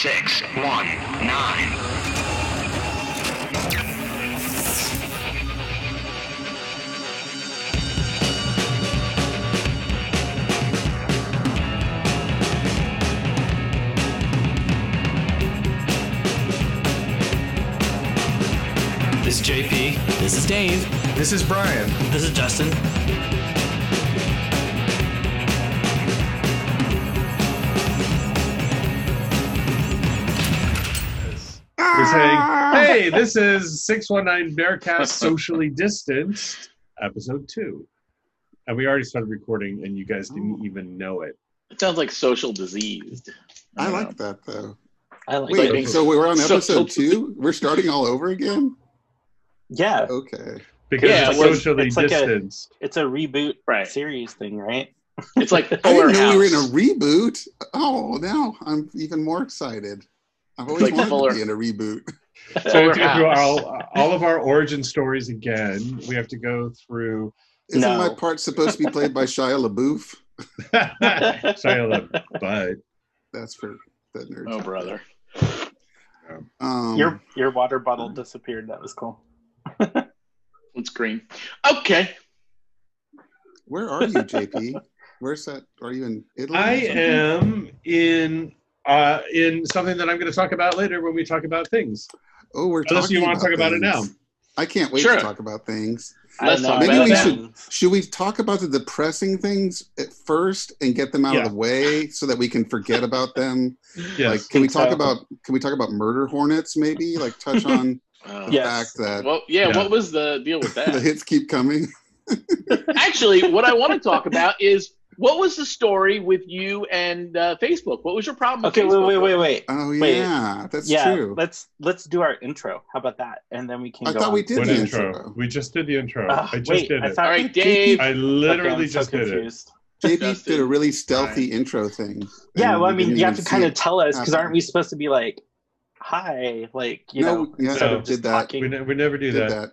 six, one, nine. This is JP. This is Dave. This is Brian. This is Justin. Hey, this is 619 Bearcast Socially Distanced, episode two. And we already started recording, and you guys didn't oh. even know it. It sounds like social diseased. I don't like that though. I like Wait, it. so we're on So- episode two? We're starting all over again? Yeah, Okay. Because Yeah, it's it socially it's like a- distanced. it's a reboot Right. series thing, right? It's like I Fuller didn't know we were in a reboot. Oh, now I'm even more excited. I've always like wanted Fuller- to be in a reboot. So we Fuller have to go through all, all of our origin stories again. We have to go through Isn't No. my part supposed to be played by Shia LaBeouf? Shia LaBeouf. That's for the nerds. Oh, brother. Um, your your water bottle disappeared. That was cool. It's green. Okay. where are you, JP? Where's that? Are you in Italy? I something? am in uh, in something that I'm going to talk about later when we talk about things. Oh, we're Unless you want to talk about it now. I can't wait Sure. to talk about things. Let's talk know Maybe we that should- means- Should we talk about the depressing things at first and get them out Yeah. of the way so that we can forget about them? Yes. Like, can we talk so. about can we talk about murder hornets? Maybe like touch on Uh, the Yes. fact that Well, yeah, Yeah. What was the deal with that? the hits keep coming. Actually, what I want to talk about is what was the story with you and uh, Facebook? What was your problem? With Okay, wait, Facebook? wait, wait, wait. Oh Wait. yeah, that's yeah, true. let's let's do our intro. How about that? And then we can. I go thought we did What the intro? intro. We just did the intro. Ah, I just wait, did I it. thought All right, JP Dave. I literally I'm so just did it. confused. JP Justin. did a really stealthy intro thing. Yeah, well, I mean, you have to kind of tell us because aren't we supposed to be like, "Hi," like you No, know, yeah, instead no, of just did that. talking? We, ne- we never do Did that. that.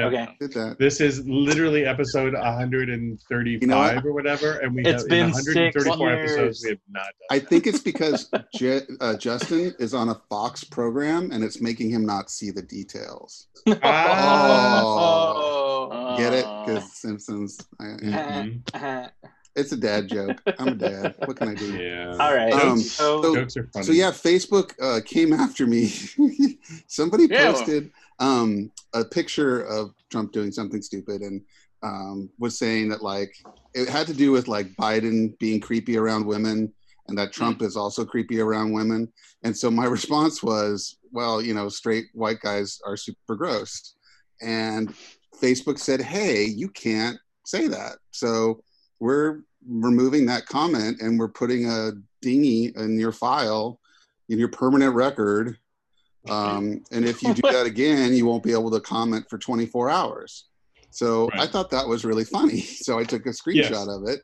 Yeah. Okay, Did that. This is literally episode 135 You know what? or whatever, and we It's have been in 134 six episodes we have not done. I think it's because Je- uh, Justin is on a Fox program and it's making him not see the details. Oh. Get it? Because Simpsons. I, yeah. Mhm. It's a dad joke. I'm a dad. What can I do? Yeah. All right. Um, so, so- Jokes are funny. So yeah, Facebook uh, came after me. Somebody Yeah. posted um, a picture of Trump doing something stupid and um, was saying that like it had to do with like Biden being creepy around women and that Trump is also creepy around women. And so my response was, well, you know, straight white guys are super gross. And Facebook said, hey, you can't say that. So we're removing that comment and we're putting a dinghy in your file in your permanent record um, and if you do that again you won't be able to comment for 24 hours. So i thought that was really funny. So i took a screenshot Yes. of it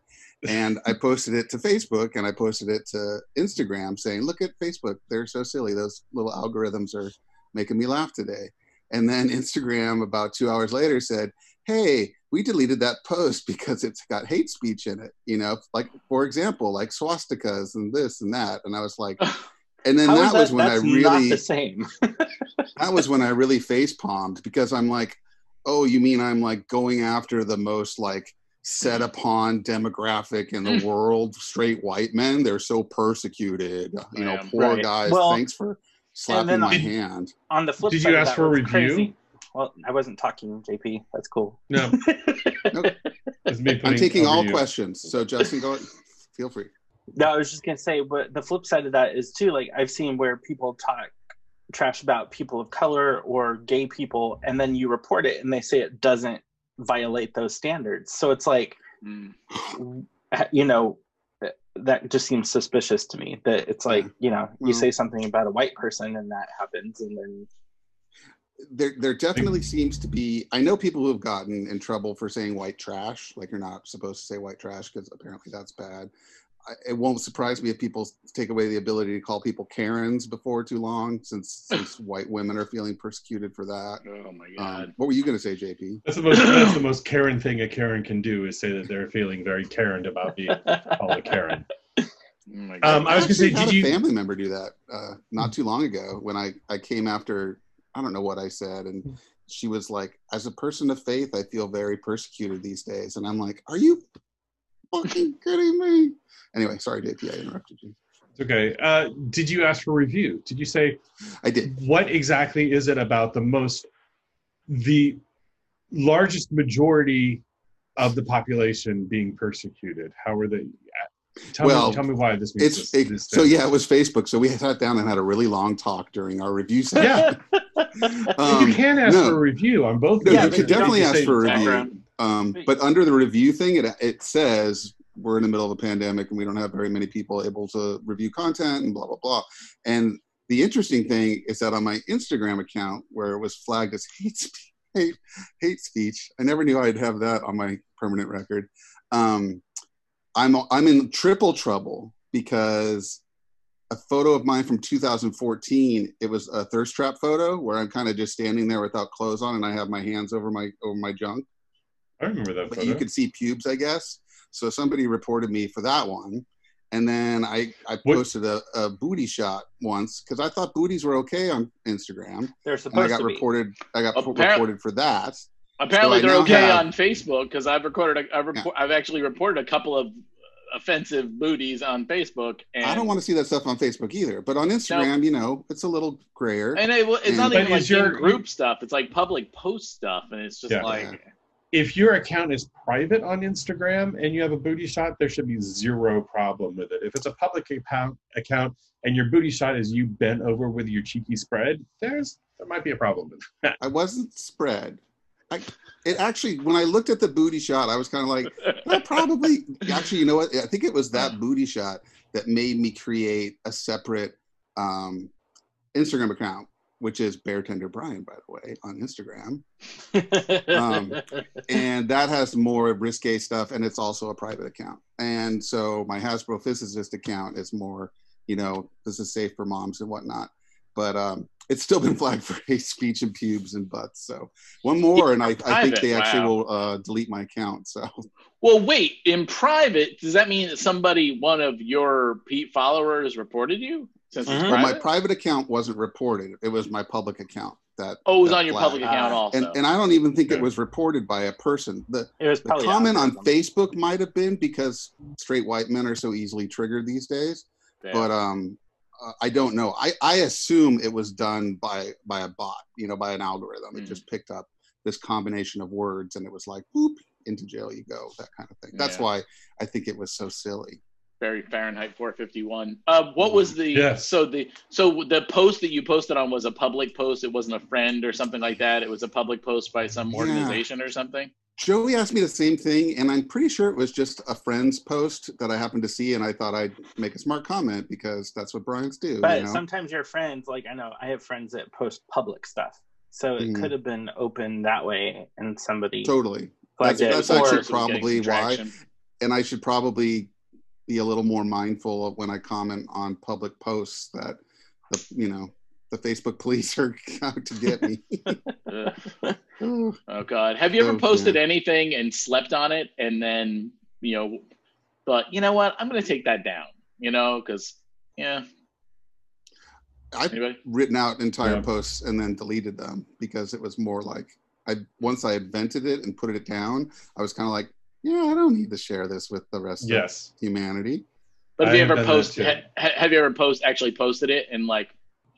and i posted it to facebook and i posted it to instagram saying look at facebook. They're so silly. Those little algorithms are making me laugh today. And then instagram about two hours later said hey we deleted that post because it's got hate speech in it. You know like for example like swastikas and this and that. And i was like and then how that, is was when i that's really not the same. that was when i really face palmed because i'm like oh you mean i'm like going after the most like set upon demographic in the mm. world straight white men they're so persecuted you know Yeah, poor right. guys Well, thanks for slapping then my on- hand On the flip Did side, you of ask that, for a review? crazy- Well, I wasn't talking, JP. That's cool. no, it's me i'm taking all you. questions so justin go feel free No, I was just gonna say, but the flip side of that is too. Like I've seen where people talk trash about people of color or gay people, and then you report it, and they say it doesn't violate those standards. So it's like, mm. you know, that just seems suspicious to me. That it's like, you know, you say something about a white person, and that happens, and then there there definitely seems to be i know people who have gotten in trouble for saying white trash like you're not supposed to say white trash because apparently that's bad it won't surprise me if people take away the ability to call people karens before too long since since white women are feeling persecuted for that Oh my god. um, what were you going to say jp That's the most that's the most Karen thing a Karen can do is say that they're feeling very Karen about being called a Karen. Oh. Um, I was gonna say, actually had did you? a family member do that uh, not too long ago when I I came after I don't know what I said and she was like, as a person of faith, I feel very persecuted these days, and I'm like, are you fucking kidding me? Anyway, sorry, JP, I interrupted you. It's okay. Uh, did you ask for review? Did you say I did. what exactly is it about the most, the largest majority of the population being persecuted? How are they? Tell Well, me, tell me why this makes It's this, it, this so yeah, it was Facebook. So we sat down and had a really long talk during our review session. Yeah, Um, you can ask no. for a review on both. No, Yeah, you could definitely ask for a review. Um, but under the review thing, it it says we're in the middle of a pandemic and we don't have very many people able to review content and blah blah blah. And the interesting thing is that on my Instagram account, where it was flagged as hate speech, hate, hate speech, I never knew I'd have that on my permanent record. Um, I'm I'm in triple trouble because a photo of mine from 2014 it was a thirst trap photo where i'm kind of just standing there without clothes on and i have my hands over my over my junk I remember that but photo. you could see pubes i guess so somebody reported me for that one and then i i posted a, a booty shot once because i thought booties were okay on instagram They're and i supposed got to be. reported i got Apparent- reported for that Apparently, So they're okay have- on Facebook because I've recorded. A, I've, report, I've actually reported a couple of offensive booties on Facebook. And, i don't want to see that stuff on facebook either but on instagram you know it's a little grayer And it, it's not even like your- group stuff. It's like public post stuff, and it's just Yeah. like if your account is private on Instagram and you have a booty shot, there should be zero problem with it. If it's a public account and your booty shot is you bent over with your cheeky spread, there's there might be a problem with that. I wasn't spread. I, it actually, when I looked at the booty shot, I was kind of like, well, probably. Actually, you know what? I think it was that booty shot that made me create a separate um, Instagram account, which is Bear Tender Brian, by the way, on Instagram, Um, and that has more risque stuff, and it's also a private account. And so my Hasbro Physicist account is more, you know, this is safe for moms and whatnot. But um, it's still been flagged for hate speech and pubes and butts. So one more, and I, I think they actually wow. will uh, delete my account. So Well, wait. In private, does that mean that somebody, one of your Pete followers, reported you? Since it's Mhm. well, my private? private account wasn't reported; it was my public account that. oh, it was that on your public account Ah. also. And, and I don't even think Yeah. it was reported by a person. The it was the probably comment on. Facebook might have been because straight white men are so easily triggered these days. Yeah. But um, uh, I don't know. I, I assume it was done by by a bot, you know, by an algorithm. It Mm. just picked up this combination of words, and it was like, "Boop, into jail you go," that kind of thing. That's Yeah. why I think it was so silly. Very Fahrenheit 451. Uh, what was the Yes. so the so the post that you posted on was a public post? It wasn't a friend or something like that. It was a public post by some Yeah. organization or something. Joey asked me the same thing, and I'm pretty sure it was just a friend's post that I happened to see, and I thought I'd make a smart comment because that's what Brian's do. But you know? sometimes your friends, like I know, I have friends that post public stuff, so it Mhm. could have been open that way, and somebody totally. That's- that's actually Or it was getting probably why. and I should probably be a little more mindful of when I comment on public posts that the you know the Facebook police are out to get me. Oh God, have you ever Oh, posted anything and slept on it and then you know thought you know what I'm going to take that down? You know because yeah. I've Anybody? written out entire Yeah. posts and then deleted them because it was more like I once I invented it and put it down, I was kind of like, yeah, I don't need to share this with the rest Yes. of humanity. But have I you ever done that post? Ha, ha- have you ever post actually posted it and like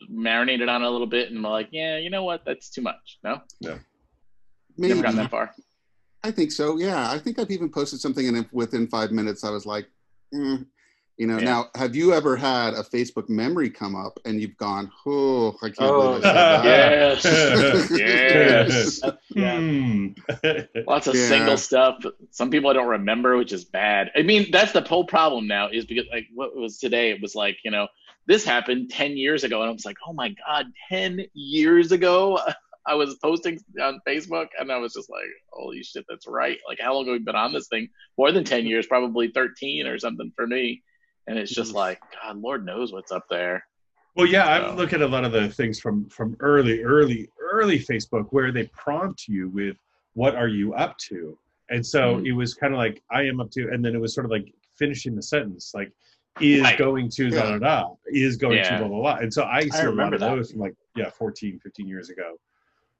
marinated on it a little bit and like, yeah, you know what, that's too much. No, Yeah. Maybe never gotten that far. I think so. Yeah, I think I've even posted something, and if within five minutes, I was like, mm. you know. Yeah. Now, have you ever had a Facebook memory come up and you've gone, oh, I can't Oh, believe I said that. Yes, yes. Yeah. Hmm. Lots of Yeah. single stuff. Some people I don't remember, which is bad. I mean, that's the whole problem now. Is because like what was today? It was like you know this happened ten years ago, and I was like, oh my god, ten years ago. I was posting on Facebook, and I was just like, holy shit, that's right. Like, how long have we been on this thing? More than ten years, probably thirteen or something for me. And it's just like, God, Lord knows what's up there. Well, yeah, I So- look at a lot of the things from from early, early, early Facebook where they prompt you with "What are you up to?" And so Mhm. it was kind of like I am up to, and then it was sort of like finishing the sentence, like is Right. going to da da da is going Yeah. to blah blah blah. And so I see a lot remember of that. those from like yeah 14, 15 years ago.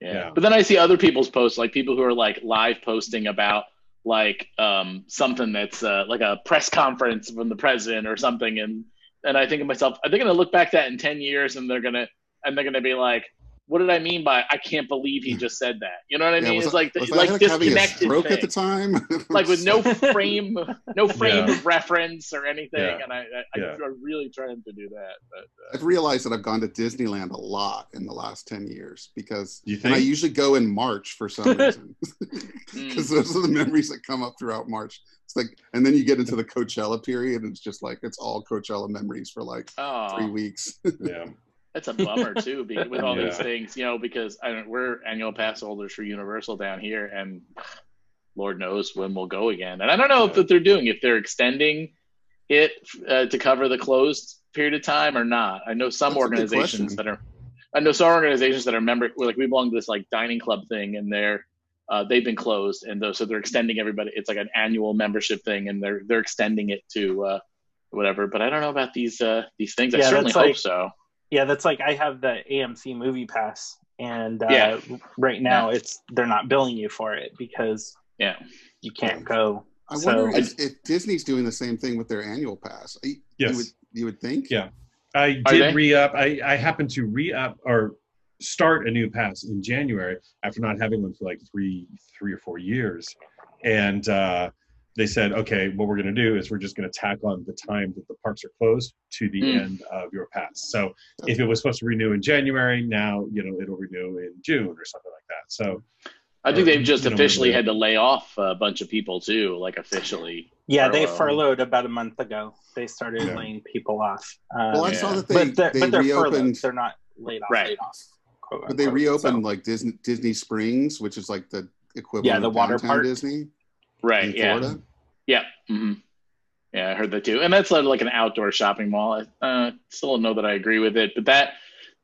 Yeah. Yeah. But then I see other people's posts, like people who are like live posting about like um, something that's uh, like a press conference from the president or something, and and I think to myself, are they going to look back at that in ten years and they're gonna and they're gonna be like, what did I mean by I can't believe he just said that? You know what I Yeah, mean? it's I- like was like like having a disconnected stroke at the time? like with no frame, no frame Yeah. of reference or anything, Yeah. and I, I, Yeah. I, am really trying to do that. But uh, I've realized that I've gone to Disneyland a lot in the last 10 years because You and I usually go in March for some reason. Mm. Because those are the memories that come up throughout March. It's like, and then you get into the Coachella period, and it's just like it's all Coachella memories for like three weeks. Yeah. That's a bummer too, with all these things, you know, because I don't, we're annual pass holders for Universal down here, and Lord knows when we'll go again. And I don't know if Yeah. what they're doing, if they're extending it uh, to cover the closed period of time or not. I know some That's organizations that are, I know some organizations that are member, like we belong to this like dining club thing, and they're uh, they've been closed, and those, so they're extending everybody. It's like an annual membership thing, and they're they're extending it to uh, whatever. But I don't know about these uh, these things. I certainly hope like- so. Yeah, that's like I have the AMC Movie Pass, and uh, Yeah. right now it's they're not billing you for it because Yeah. you can't go. I So- wonder if, if Disney's doing the same thing with their annual pass. You, Yes. you would, you would think. Yeah. I did re up. I, I happened to re up or start a new pass in January after not having one for like three three or four years, and uh, they said, okay, what we're going to do is we're just going to tack on the time that the parks are closed to the Mm. end of your pass. So if it was supposed to renew in January, now you know it'll renew in June or something like that. So I think Or, they've just you know, officially had to lay off a bunch of people too, like officially. Yeah, they furloughed about a month ago. They started Yeah. laying people off. Um, Well, I saw that they, but they're, they but they're furloughed. They're not laid off. Right. Laid off quote, But they reopened So- like Disney Disney Springs, which is like the equivalent Yeah, the of water park. Disney Right. in Yeah. Florida. Yeah. hmm Yeah, I heard that too. And that's like an outdoor shopping mall. I uh, still don't know that I agree with it, but that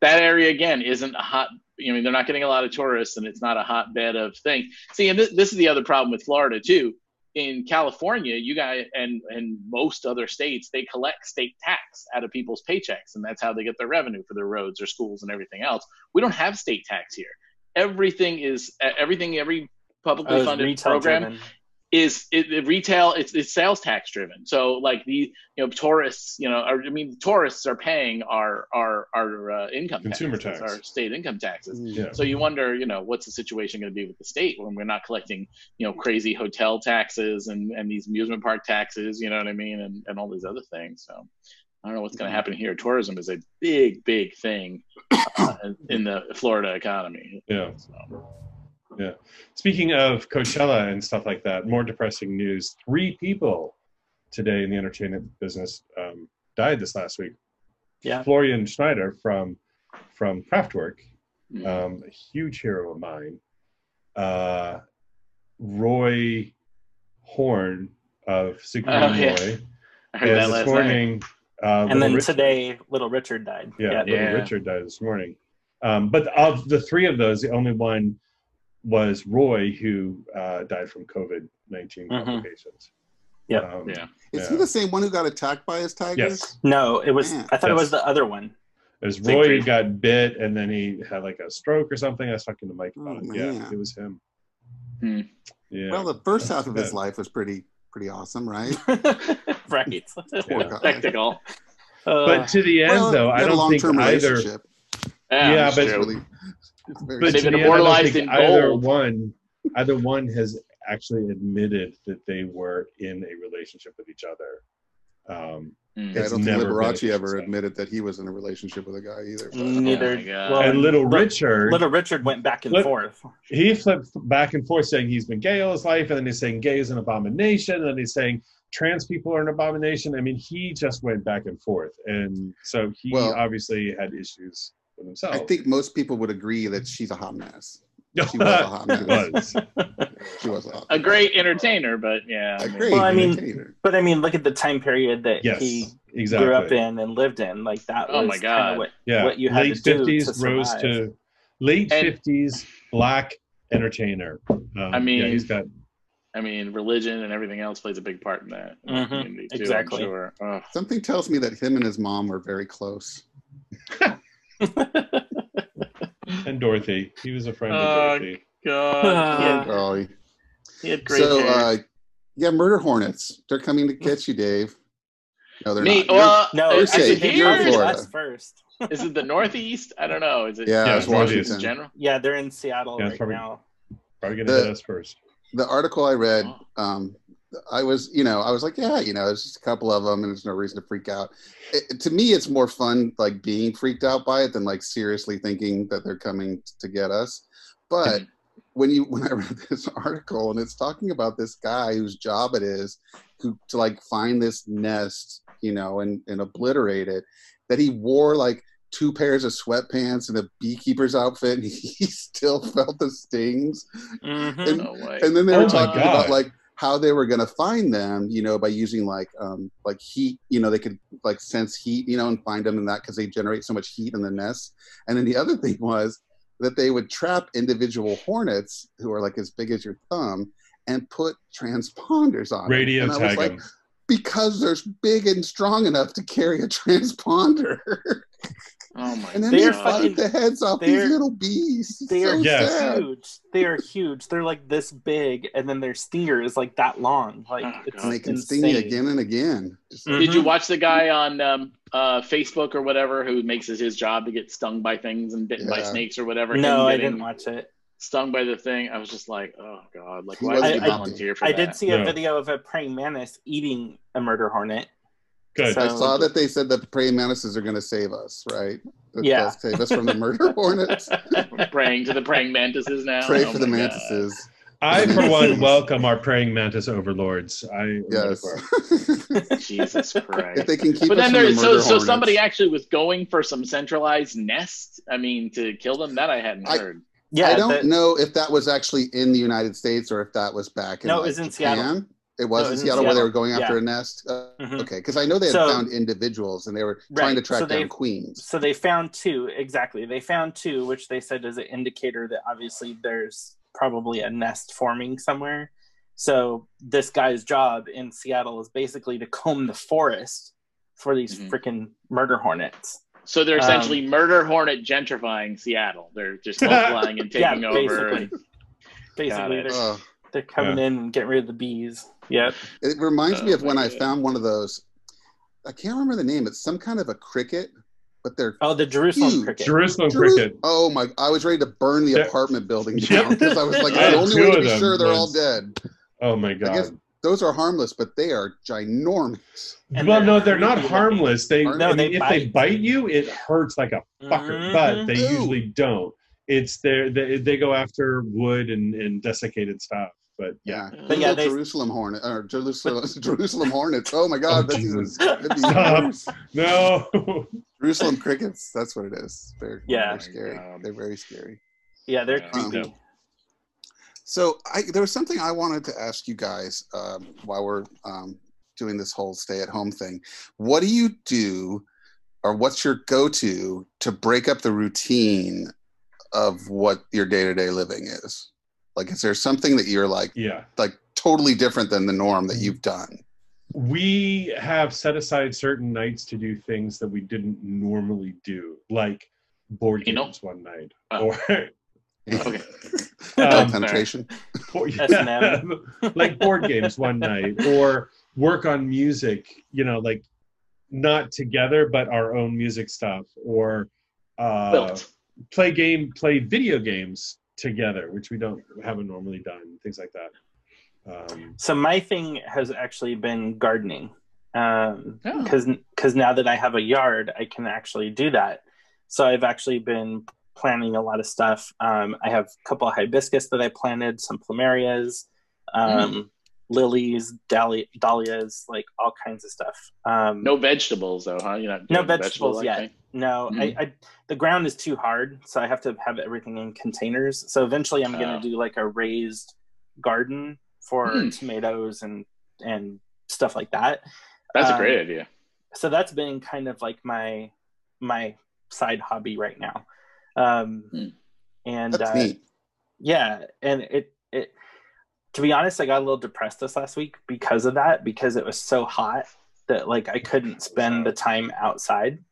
that area again isn't a hot. I mean, they're not getting a lot of tourists, and it's not a hotbed of things. See, and this, this is the other problem with Florida too. In California, you guys and and most other states, they collect state tax out of people's paychecks, and that's how they get their revenue for their roads or schools and everything else. We don't have state tax here. Everything is everything. Every publicly Oh, funded program driven. Is it, it retail it's, it's sales tax driven so like the you know tourists you know are, i mean tourists are paying our our our uh, income Consumer taxes, tax. our state income taxes yeah. so you wonder you know what's the situation going to be with the state when we're not collecting you know crazy hotel taxes and and these amusement park taxes you know what i mean and, and all these other things so I don't know what's going to happen here. Tourism is a big, big thing uh, in the Florida economy. Yeah. So, Yeah. Speaking of Coachella and stuff like that, more depressing news. Three people today in the entertainment business um, died this last week. Yeah. Florian Schneider from from Kraftwerk, mm. um, a huge hero of mine. Uh, Roy Horn of Siegfried Oh, yeah. Roy. I heard And that this last night. morning, uh, And then Richard- today, little Richard died. yeah, Little Yeah. Richard died this morning. Um, but of the three of those, the only one was Roy, who uh, died from COVID 19 Mhm. complications. Yep. Um, Yeah. Is Yeah. he the same one who got attacked by his tigers? Yes. No, it was. Yeah. I thought it was the other one. It was Roy who got bit and then he had like a stroke or something. I was talking to Mike about Oh, it. Yeah, it was him. Hmm. Yeah. Well, the first half of his bad. life was pretty pretty awesome, right? right. Poor Yeah. Spectacle. Uh, but to the end, Well, though, I don't think either. Yeah, Yeah, but- Really, it's very But They've been the end, I immortalized think in either gold. one, either one has actually admitted that they were in a relationship with each other. Um, Hmm. Yeah, I don't think never Liberace ever success. admitted that he was in a relationship with a guy either. but- Neither. Oh well, and Little Richard, Little Richard went back and Lit- forth. he flipped back and forth saying he's been gay all his life, and then he's saying gay is an abomination, and then he's saying trans people are an abomination. I mean, he just went back and forth, and so he Well- obviously had issues with himself. I think most people would agree that she's a hot mess. She was a hot He mess. was. She was a hot A great entertainer, but yeah. I A mean- great Well, I mean, entertainer. But I mean, look at the time period that Yes, he exactly. grew up in and lived in. Like that Oh was my kinda God. what yeah, what you had late to do to fifties rose survive. to late And- fifties black entertainer. Um, I mean- yeah, he's got I mean, religion and everything else plays a big part in that. in that Mhm, too, exactly. sure. Something tells me that him and his mom were very close. And Dorothy. He was a friend of Dorothy. God, he had, Oh, he had great so hair. uh, yeah, murder hornets. They're coming to catch you, Dave. No, they're Me, not. Well, no, You're is, I is safe. You're they're in here? in Florida. First. Is it the Northeast? I don't know. Is it? Yeah, Yeah, it's it's Washington. general. Yeah, they're in Seattle Yeah, right probably- now. Probably gonna The- hit us first. the article I read, Oh. um, I was, you know, I was like, yeah, you know, it's just a couple of them, and there's no reason to freak out. It, to me, it's more fun like being freaked out by it than like seriously thinking that they're coming to get us. But Mhm. when you when I read this article and it's talking about this guy whose job it is who to like find this nest, you know, and and obliterate it, that he wore like two pairs of sweatpants and a beekeeper's outfit, and he still felt the stings. Mhm. And- No. And then they Oh were my talking about like how they were going to find them, you know, by using like um like heat, you know, they could like sense heat, you know, and find them in that because they generate so much heat in the nest. And then the other thing was that they would trap individual hornets who are like as big as your thumb and put transponders on. Radio tag like, him. Because they're big and strong enough to carry a transponder. oh my and then They're they God. fucking- the heads off these little bees. It's They are so Yes. huge. They are huge. They're like this big, and then their stinger is like that long. Like Oh, it's God. And they can insane. sting you again and again. Just like- Mhm. Did you watch the guy on um, uh, Facebook or whatever who makes it his job to get stung by things and bitten by snakes or whatever? No, him I didn't watch it. Stung by the thing. I was just like, oh god, like why did you I- volunteer for I that? did see a No. video of a praying mantis eating a murder hornet. Good. So- I saw that they said that praying mantises are going to save us, right? That Yeah. they'll save us from the murder hornets. praying to the praying mantises now. Pray Oh for the my God. mantises. I, for one, welcome our praying mantis overlords. I Yes. ready for it. Jesus Christ. if they can keep but us then from there, the so murder so hornets. somebody actually was going for some centralized nest. I mean, to kill them. That I hadn't I- heard. Yeah, I don't that- know if that was actually in the United States or if that was back in No, it was in Japan. Seattle. It was No, in was in Seattle, where they were going after Yeah. a nest. Uh, Mhm. Okay, because I know they had So- found individuals and they were trying to track so down they've- queens. So they found two exactly. They found two, which they said is an indicator that obviously there's probably a nest forming somewhere. So this guy's job in Seattle is basically to comb the forest for these Mhm. freaking murder hornets. So they're Um, essentially murder hornet gentrifying Seattle. They're just multiplying and Yeah, taking over. basically. and- Basically, they're, Uh, they're coming in and getting rid of the bees. Yep. it reminds me Oh of when I God. found one of those. I can't remember the name. It's some kind of a cricket, but they're Oh, the Jerusalem Huge. cricket. Jerusalem Jeru- cricket. Oh my! I was ready to burn the apartment building down because I was like, I the only way to be them sure they're all dead. Oh my guess- god. Those are harmless, but they are ginormous. And well, no, they're not harmless. They, No, I mean, they if they bite. bite you, it hurts like a fucker. Mhm. But they Ooh. usually don't. It's their they, they go after wood and, and desiccated stuff. But yeah, Yeah, But yeah, Little they- Jerusalem hornet or Jerusalem Jerusalem hornets. Oh my God, Oh, that's even Jesus. that'd be Stop. worse. no. Jerusalem crickets. That's what it is. They're Yeah. they're scary. Um, They're very scary. Yeah, they're Um, creepy. So I, there was something I wanted to ask you guys um, while we're um, doing this whole stay-at-home thing. What do you do, or what's your go-to to break up the routine of what your day-to-day living is? Like, is there something that you're like, yeah. like totally different than the norm that you've done? We have set aside certain nights to do things that we didn't normally do, like board You know? games one night. Oh. Or Okay. Um, penetration. Or- S&M. like board games one night or work on music you know like not together but our own music stuff or uh Built. play game play video games together which we don't haven't normally done things like that um So my thing has actually been gardening, um, Oh. because because now that I have a yard, I can actually do that. So I've actually been planting a lot of stuff. Um, I have a couple of hibiscus that I planted, some plumerias, um, lilies, dahlia, dahlias, like all kinds of stuff. Um, No vegetables though, huh? You're not No vegetables yet. thing? No, Mhm. I, I the ground is too hard, so I have to have everything in containers. So eventually, I'm going Oh. to do like a raised garden for Hmm. tomatoes and and stuff like that. That's a Um, great idea. So that's been kind of like my my side hobby right now. Um, Hmm. And That's uh, neat. yeah, and it it to be honest, I got a little depressed this last week because of that, because it was so hot that like I couldn't spend the time outside.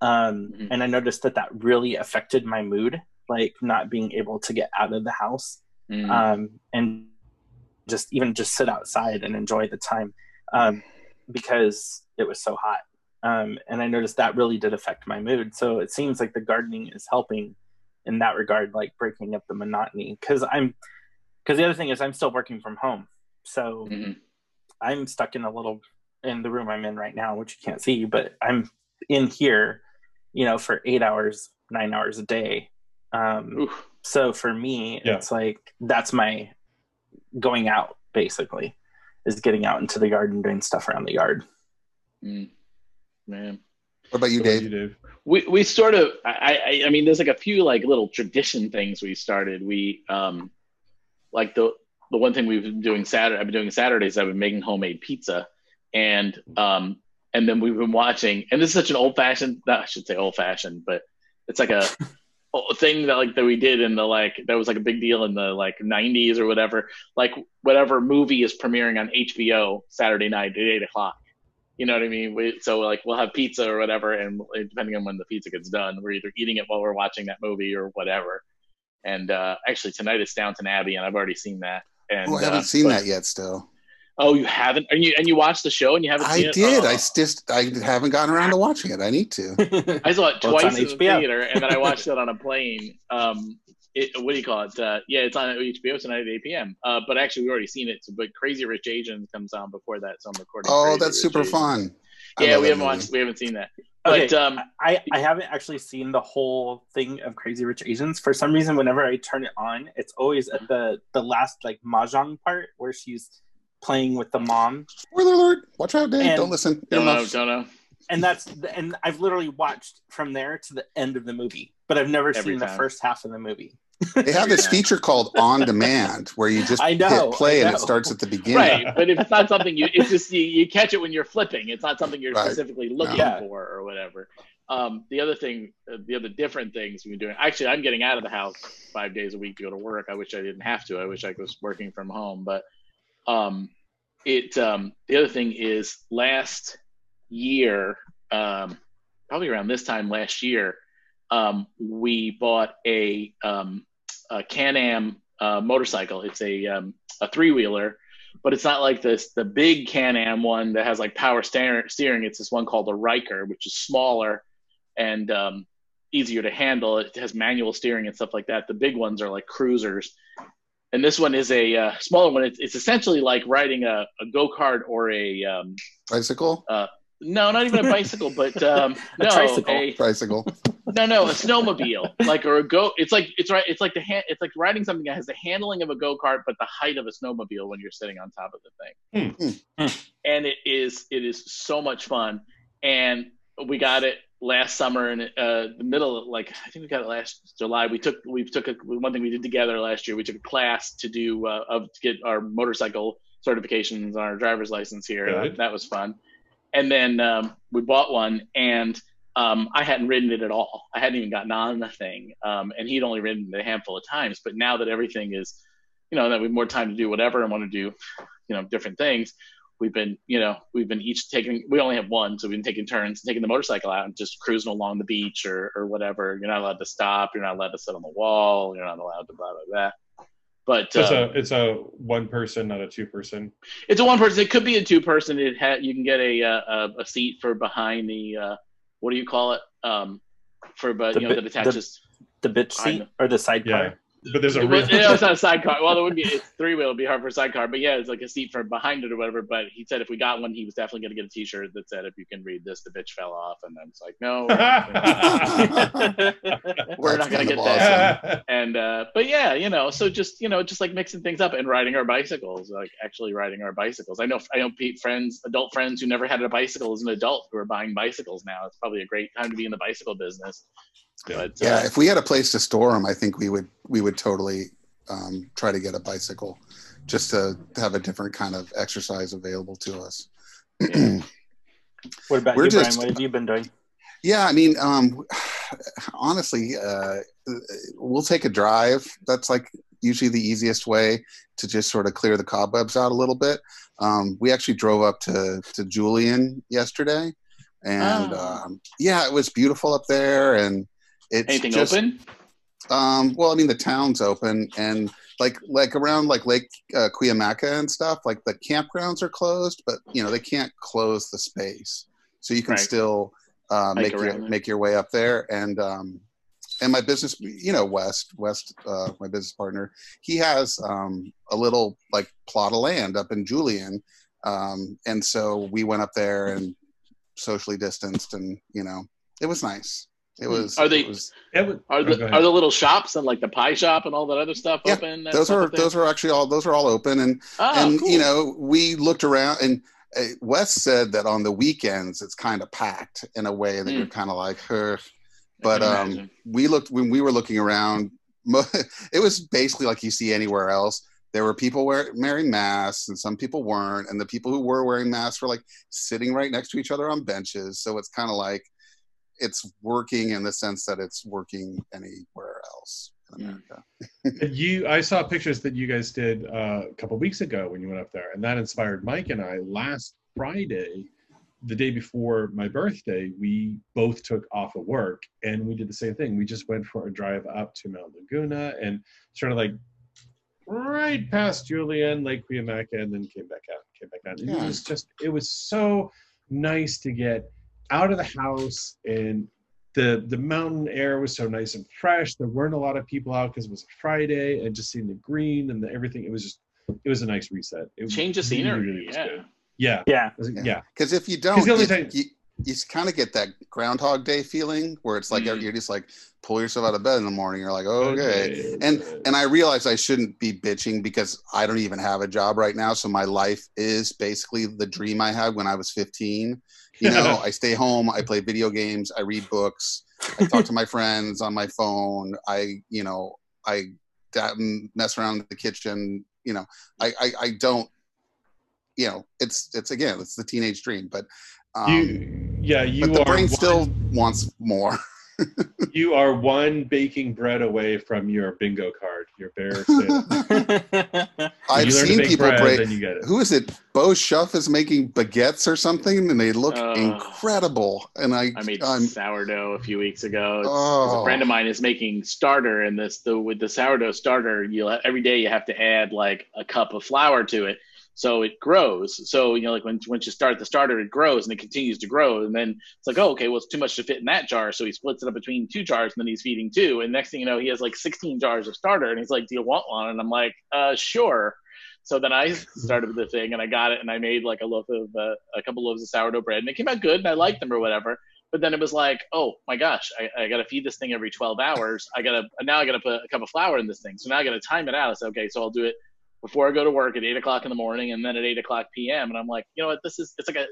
Um, Mhm. And I noticed that that really affected my mood, like not being able to get out of the house Mm. um, and just even just sit outside and enjoy the time um, because it was so hot. Um, and I noticed that really did affect my mood. So it seems like the gardening is helping in that regard, like breaking up the monotony. Because I'm, because the other thing is I'm still working from home, so Mhm. I'm stuck in a little in the room I'm in right now, which you can't see, but I'm in here, you know, for eight hours, nine hours a day. Um, Oof. so for me, Yeah. it's like that's my going out basically is getting out into the yard and doing stuff around the yard. Mm. Man. What about you, What about Dave? you, Dave? we we sort of I, I I mean there's like a few like little tradition things we started. We um like the the one thing we've been doing Saturday I've been doing Saturdays I've been making homemade pizza and um and then we've been watching and this is such an old fashioned I should say old fashioned but it's like a a thing that like that we did in the like that was like a big deal in the like 90s or whatever like whatever movie is premiering on HBO Saturday night at eight o'clock you know what I mean? We, so like we'll have pizza or whatever, and depending on when the pizza gets done, we're either eating it while we're watching that movie or whatever. And uh, actually, tonight it's Downton Abbey, and I've already seen that. And Oh, I haven't uh, seen but- that yet. Still, Oh, you haven't? And you and you watched the show and you haven't I seen it? did. Oh. I just I haven't gotten around to watching it. I need to. I saw it Well, twice in the theater, and then I watched it on a plane. Um, it, what do you call it? Uh, yeah, it's on HBO tonight at 8 p.m. Uh, but actually, we've already seen it. So, but Crazy Rich Asians comes on before that, so I'm recording. Oh, Crazy that's Rich super Asians. fun. I Yeah, we haven't movie. watched. We haven't seen that. Okay, But um, I, I haven't actually seen the whole thing of Crazy Rich Asians. For some reason, whenever I turn it on, it's always at the the last like mahjong part where she's playing with the mom, Spoiler alert! Watch out, Dave. And- don't listen. don't know, don't know. and that's and I've literally watched from there to the end of the movie, but I've never Every seen the first half of the movie. They have this feature called On Demand where you just I know, hit play I and it starts at the beginning. Right, but if it's not something you, it's just you, you catch it when you're flipping. It's not something you're Right. specifically looking Yeah. for or whatever. Um, the other thing, uh, the other different things we've been doing. Actually, I'm getting out of the house five days a week to go to work. I wish I didn't have to. I wish I was working from home. But um, it um, the other thing is last year, um, probably around this time last year, um, we bought a, um, a Can-Am uh, motorcycle. It's a um, a three wheeler, but it's not like this the big Can-Am one that has like power steer- steering. It's this one called a Ryker, which is smaller and um, easier to handle. It has manual steering and stuff like that. The big ones are like cruisers, and this one is a uh, smaller one. It's, it's essentially like riding a, a go kart or a um, Bicycle? No, not even a bicycle, but um, A no, tricycle. a- Bicycle. no, no, a snowmobile, like or a go. It's like it's right. It's like the hand. It's like riding something that has the handling of a go kart, but the height of a snowmobile when you're sitting on top of the thing. Hmm. And it is it is so much fun. And we got it last summer in uh, the middle. Of, like I think we got it last July. We took we took a one thing we did together last year. We took a class to do uh, of to get our motorcycle certifications on our driver's license here. Good. That, that was fun. And then um, we bought one and um, I hadn't ridden it at all. I hadn't even gotten on the thing, um, and he'd only ridden it a handful of times. But now that everything is, you know, that we have more time to do whatever and want to do, you know, different things, we've been, you know, we've been each taking. We only have one, so we've been taking turns taking the motorcycle out and just cruising along the beach or or whatever. You're not allowed to stop. You're not allowed to sit on the wall. You're not allowed to blah blah blah. But So it's um, a it's a one person, not a two person. it's a one person. It could be a two person. It ha- you can get a, uh, a a seat for behind the uh, what do you call it? Um, for but The you know bi- that attaches. The bitch seat know. or the sidecar. Yeah. But there's a It real was, no, it's not a sidecar. Well, it would be it's three wheel. It'd be hard for a sidecar. But yeah, it's like a seat for behind it or whatever. But he said if we got one, he was definitely going to get a T-shirt that said if you can read this, the bitch fell off. And I was like, no, we're not going to get of that. And uh, but yeah, you know, so just you know, just like mixing things up and riding our bicycles, like actually riding our bicycles. I know I know Pete friends, adult friends who never had a bicycle as an adult who are buying bicycles now. It's probably a great time to be in the bicycle business. Yeah. But Yeah, uh, if we had a place to store them, I think we would we would totally um, try to get a bicycle just to have a different kind of exercise available to us. What about We're you, Brian? What have you been doing? Yeah, I mean, um, honestly, uh, we'll take a drive. That's like usually the easiest way to just sort of clear the cobwebs out a little bit. Um, we actually drove up to to Julian yesterday, and Oh. um, yeah, it was beautiful up there, and it's Anything just, open? Um, well, I mean, the town's open, and like like around like Lake uh, Cuyamaca and stuff, like the campgrounds are closed, but you know they can't close the space, so you can Right. still uh, make your it. make your way up there. And um, and my business, you know, Wes Wes, uh, my business partner, he has um, a little like plot of land up in Julian, um, and so we went up there and socially distanced, and you know, it was nice. It Hmm. was. Are they- It was, was- Are oh, the ahead. are the little shops and like the pie shop and all that other stuff Yeah, open? that those are those are actually all those are all open and Oh, and cool. you know we looked around and uh, Wes said that on the weekends it's kind of packed in a way that Hmm. you're kind of like her but um we looked when we were looking around it was basically like you see anywhere else there were people wear, wearing masks and some people weren't and the people who were wearing masks were like sitting right next to each other on benches so it's kind of like it's working in the sense that it's working anywhere else in Hmm. america. You i saw pictures that you guys did uh, a couple weeks ago when you went up there and that inspired mike and i last friday the day before my birthday we both took off of work and we did the same thing. We just went for a drive up to mount laguna and sort of like right past julian lake Cuyamaca, and then came back out came back out. And it was just it was so nice to get out of the house and the the mountain air was so nice and fresh. There weren't a lot of people out because it was a Friday, and just seeing the green and the everything, it was just it was a nice reset. It change of scenery. really was yeah. good. Yeah, Yeah. It was- Yeah. yeah. Because if you don't, the only you, thing- you, you kind of get that Groundhog Day feeling where it's like Mm. you're just like pull yourself out of bed in the morning. You're like, okay. And and I realize I shouldn't be bitching because I don't even have a job right now. So my life is basically the dream I had when I was 15. You know, I stay home, I play video games, I read books, I talk to my friends on my phone. I, you know, I mess around in the kitchen. You know, I, I, I don't. You know, it's it's again, it's the teenage dream, but um, you, yeah, you but the are brain one, still wants more. you are one baking bread away from your bingo card, your bear sale. I've you seen people bread, break. you get it. Who is it? Bo Schuff is making baguettes or something, and they look Uh, incredible. And I, I made I'm, sourdough a few weeks ago. Oh. A friend of mine is making starter, and this the with the sourdough starter, you every day you have to add like a cup of flour to it, so it grows. So you know, like when once you start the starter, it grows and it continues to grow, and then it's like, oh, okay, well, it's too much to fit in that jar, so he splits it up between two jars, and then he's feeding two, and next thing you know, he has like 16 jars of starter, and he's like, do you want one? And I'm like, uh, sure. So then I started the thing, and I got it, and I made like a loaf of uh, a couple loaves of sourdough bread, and it came out good, and I liked them or whatever. But then it was like, oh my gosh, I, I got to feed this thing every 12 hours. I got to now I got to put a cup of flour in this thing. So now I got to time it out. I said, okay, so I'll do it before I go to work at eight o'clock in the morning, and then at eight o'clock p.m. And I'm like, you know what, this is it's like a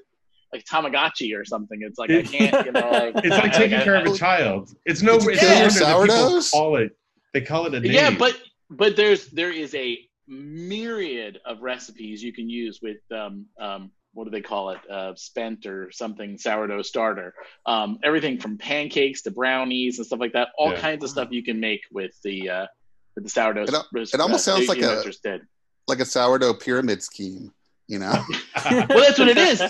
like Tamagotchi or something. It's like I can't, you know, like It's like taking I- care of I- a child. It's no, Did you it's kill no your wonder that people sourdoughs? call it. They call it a name. Yeah, but but there's there is a myriad of recipes you can use with um, um, what do they call it uh, spent or something sourdough starter um, everything from pancakes to brownies and stuff like that all Yeah. kinds of stuff you can make with the uh, with the sourdough It it almost uh, sounds like a- just did. Like a sourdough pyramid scheme. You know, well that's what it is.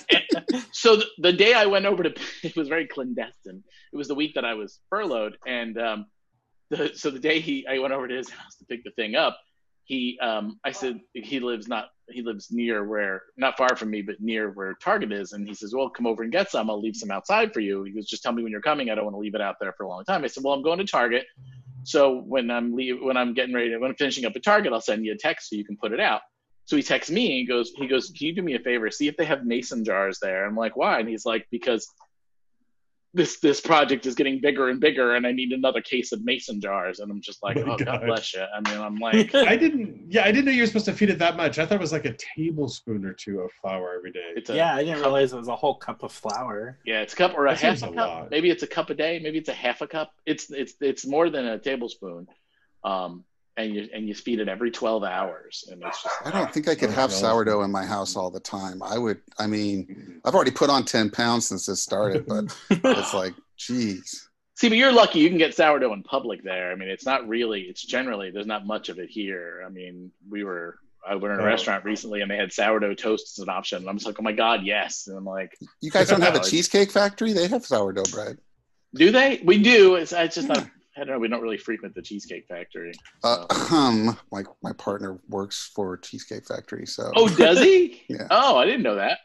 So the, the day i went over to it was very clandestine. It was the week that i was furloughed and um, the, so the day he i went over to his house to pick the thing up he um, i said he lives not he lives near where not far from me but near where target is. And he says well come over and get some. I'll leave some outside for you. He goes just tell me when you're coming. I don't want to leave it out there for a long time. I said well i'm going to target so when i'm leave when i'm getting ready to, when i'm finishing up a target i'll send you a text so you can put it out so he texts me and he goes, he goes, can you do me a favor? See if they have mason jars there. I'm like, why? And he's like, because this this project is getting bigger and bigger, and I need another case of mason jars. And I'm just like, My oh, God. God. bless you. I mean, I'm like, I didn't. Yeah, I didn't know you were supposed to feed it that much. I thought it was like a tablespoon or two of flour every day. it's a yeah, I didn't realize it was a whole cup of flour. yeah, it's a cup or a That half a a cup. lot. Maybe it's a cup a day. Maybe it's a half a cup. It's it's it's more than a tablespoon. Um, and you and you feed it every 12 hours, and it's just I don't think I could Oh, have sourdough in my house all the time. I would. I mean, mm-hmm. I've already put on ten pounds since this started, but it's like, geez. See, but you're lucky you can get sourdough in public there. I mean, it's not really, it's generally, there's not much of it here. I mean, we were, I went in a Oh. restaurant recently and they had sourdough toast as an option. And I'm just like, oh my God, yes. And I'm like, You guys don't have a cheesecake factory? They have sourdough bread. do they? We do. It's, it's just Yeah. not, I don't know. We don't really frequent the Cheesecake Factory. Uh, um, my my partner works for Cheesecake Factory, so Oh, does he? Yeah. Oh, I didn't know that.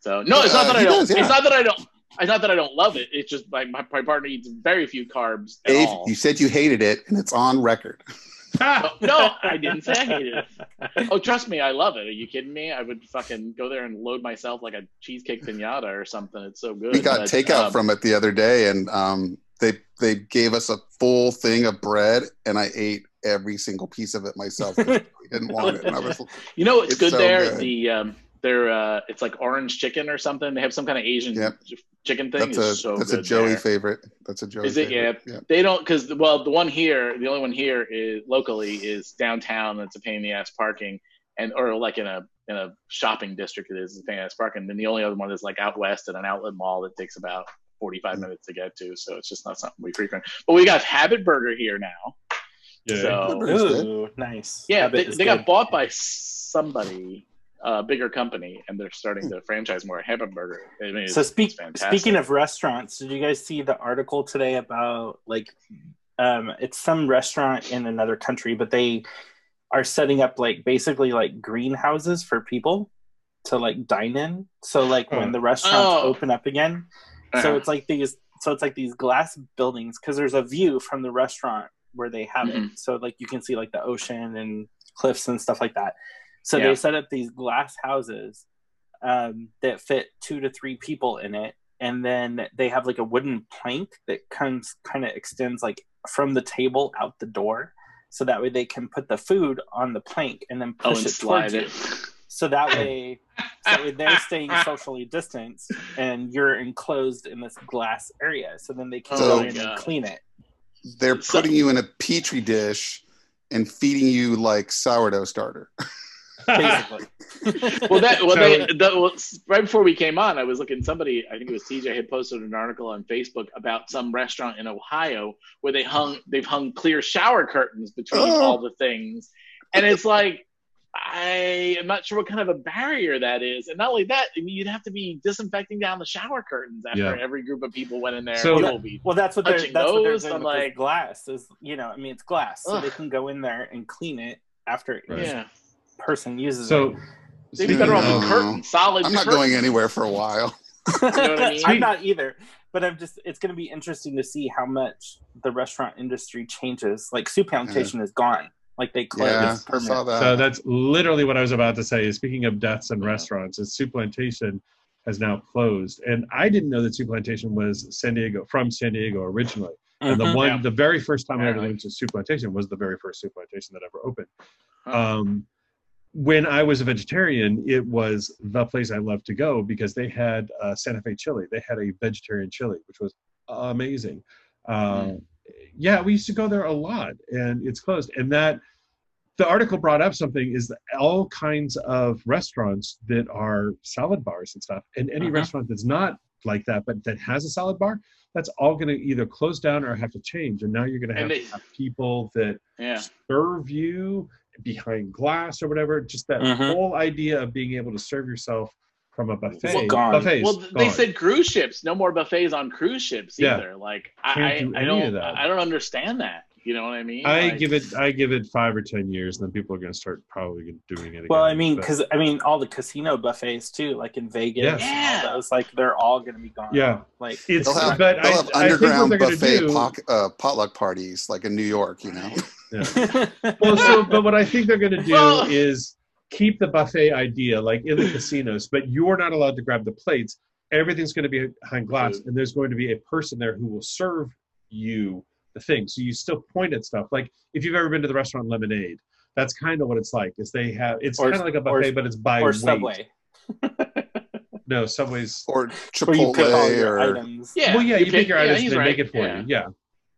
So, no, it's not Uh, that I don't, does, yeah. it's not that I don't, it's not that I don't love it. It's just like my, my partner eats very few carbs at Dave, all. you said you hated it, and it's on record. Oh, no, I didn't say I hated it. Oh, trust me, I love it. Are you kidding me? I would fucking go there and load myself like a cheesecake pinata or something. It's so good. We got But, takeout um, from it the other day, and um, they they gave us a full thing of bread, and I ate every single piece of it myself. we didn't want it, and I was You know what's It's good so there? good. The um, they're uh, it's like orange chicken or something. They have some kind of Asian Yep. chicken thing. that's It's a so that's a Joey there. favorite. That's a Joey. Is it? favorite. yeah. They don't because well, the one here, the only one here is locally is downtown. That's a pain in the ass parking, and or like in a in a shopping district, it is a pain in the ass parking. Then the only other one is like out west at an outlet mall that takes about forty five minutes to get to. So it's just not something we frequent. But we got Habit Burger here now. Yeah. So Ooh, nice. yeah, Habit they, they got bought by somebody, a bigger company, and they're starting to franchise more Habit Burger. I mean, So speak, speaking of restaurants, did you guys see the article today about like um it's some restaurant in another country, but they are setting up like basically like greenhouses for people to like dine in. So like when the restaurants Oh. open up again, so Uh-huh. it's like these so it's like these glass buildings because there's a view from the restaurant where they have Mhm. it. So like you can see like the ocean and cliffs and stuff like that. So Yeah. they set up these glass houses um, that fit two to three people in it, and then they have like a wooden plank that comes kind of extends like from the table out the door, so that way they can put the food on the plank and then oh, push and it slide it. You. So that way, so that way they're staying socially distanced, and you're enclosed in this glass area. So then they can So- go in and clean it. They're So- putting you in a petri dish and feeding you like sourdough starter. Basically, well, that well, they, that was right before we came on. I was looking. Somebody, I think it was TJ, had posted an article on Facebook about some restaurant in Ohio where they hung they've hung clear shower curtains between Oh. all the things, and it's like I am not sure what kind of a barrier that is. And not only that, I mean, you'd have to be disinfecting down the shower curtains after Yeah. every group of people went in there. So- People will be Well, that's what they're touching that's what they're those, doing with like- glass. Is you know, I mean, it's glass, so they can go in there and clean it after Right. each yeah. person uses So it. They'd be better off with curtains, solid. I'm not curtains. going anywhere for a while. You know what I mean? I'm not either, but I'm just. It's going to be interesting to see how much the restaurant industry changes. Like soup plantation is gone. Like they closed Yeah, I permanent. saw that. So that's literally what I was about to say. Is speaking of deaths and restaurants, is Soup Plantation has now closed, and I didn't know that Soup Plantation was San Diego from San Diego originally. And the Mhm. one, Yeah. the very first time I ever went to Soup Plantation was the very first Soup Plantation that ever opened. Huh. Um, when I was a vegetarian, it was the place I loved to go because they had uh, Santa Fe chili. They had a vegetarian chili, which was amazing. Uh, Yeah, we used to go there a lot, and it's closed. And that the article brought up something is that all kinds of restaurants that are salad bars and stuff, and any Mhm. restaurant that's not like that but that has a salad bar, that's all going to either close down or have to change. And now you're going to have, they- have people that yeah. serve you behind glass or whatever. Just that Mhm. whole idea of being able to serve yourself from a buffet. Well, gone. Buffets, Well, they gone. said cruise ships. No more buffets on cruise ships either. Yeah. either. Like I, Can't I, do I any don't, of that. I don't understand that. You know what I mean? I Like, give it. I give it five or ten years, and then people are going to start probably doing it again. Well, I mean, because I mean, all the casino buffets too, like in Vegas, Yes. Yeah. all those, like they're all going to be gone. yeah, like it's They'll have, but they'll I, have think underground they're going to buffet do. poc- uh, potluck parties like in New York, you know. well, so but what I think they're going to do Well- is keep the buffet idea like in the casinos, but you're not allowed to grab the plates. Everything's going to be behind glass, mm. and there's going to be a person there who will serve you the thing. So you still point at stuff. Like if you've ever been to the restaurant Lemonade, that's kind of what it's like. Is they have it's kind of like a or- buffet, but it's by or weight. Subway, No, Subway's. Or where you all Chipotle your or items. yeah, well, yeah, you, pick your yeah, items, he's they right. make it for yeah. you. Yeah.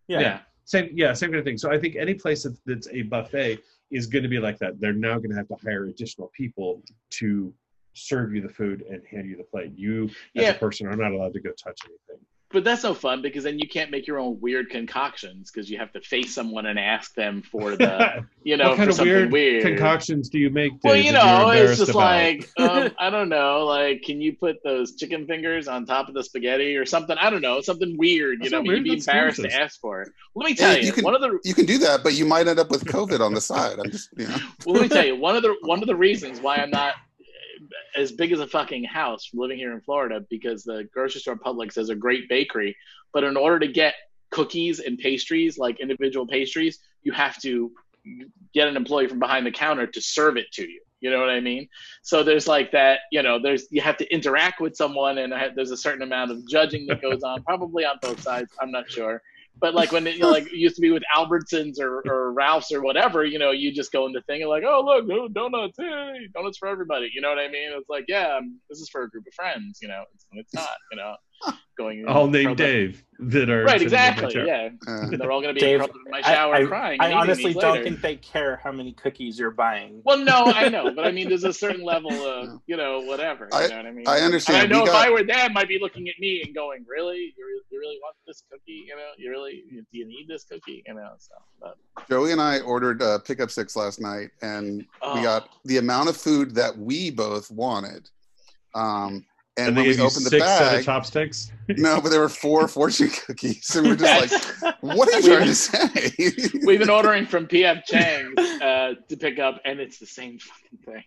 Yeah. yeah. Same, yeah, same kind of thing. So I think any place that's, that's a buffet is going to be like that. They're now going to have to hire additional people to serve you the food and hand you the plate. You, as Yeah. a person, are not allowed to go touch anything. But that's no fun because then you can't make your own weird concoctions because you have to face someone and ask them for the, you know, what kind for of something weird, weird. concoctions do you make? Well, Dave, you you're know, it's just about? like um, I don't know, like can you put those chicken fingers on top of the spaghetti or something? I don't know, something weird. That's you know, not but weird, you'd be that's embarrassed to ask for it. Let me tell Hey, you, you can- one of the You can do that, but you might end up with COVID on the side. I'm just, you know. well, let me tell you one of the one of the reasons why I'm not as big as a fucking house from living here in Florida because the grocery store Publix has a great bakery, but in order to get cookies and pastries like individual pastries, you have to get an employee from behind the counter to serve it to you. You know what I mean? So there's like that, you know, there's you have to interact with someone, and I, there's a certain amount of judging that goes on, probably on both sides. I'm not sure, but like when it, you know, like it used to be with Albertsons or, or Ralph's or whatever, you know, you just go in the thing and like, oh look, donuts, hey, donuts for everybody. You know what I mean? It's like, yeah, um, this is for a group of friends. You know, it's, it's not. You know, going all named Dave that are Right, sitting the exactly. Yeah, Uh, they're all gonna be Dave, in my I- shower I, crying. I and eating honestly don't later. think they care how many cookies you're buying. Well, no, I know, but I mean, there's a certain level of, you know, whatever. You I- know what I mean? I understand. And I know We if got- I were them, I'd be looking at me and going, "Really? You really, you really want this cookie? You know, you really, do you need this cookie? You know?" So, but, Joey and I ordered uh, pickup six last night, and we Oh. got the amount of food that we both wanted. Um, and, And when we opened the six set of bag, chopsticks. no, but there were four fortune cookies, and we're just like, "What are you trying to say?" we've been ordering from PF Chang's uh, to pick up, and it's the same fucking thing.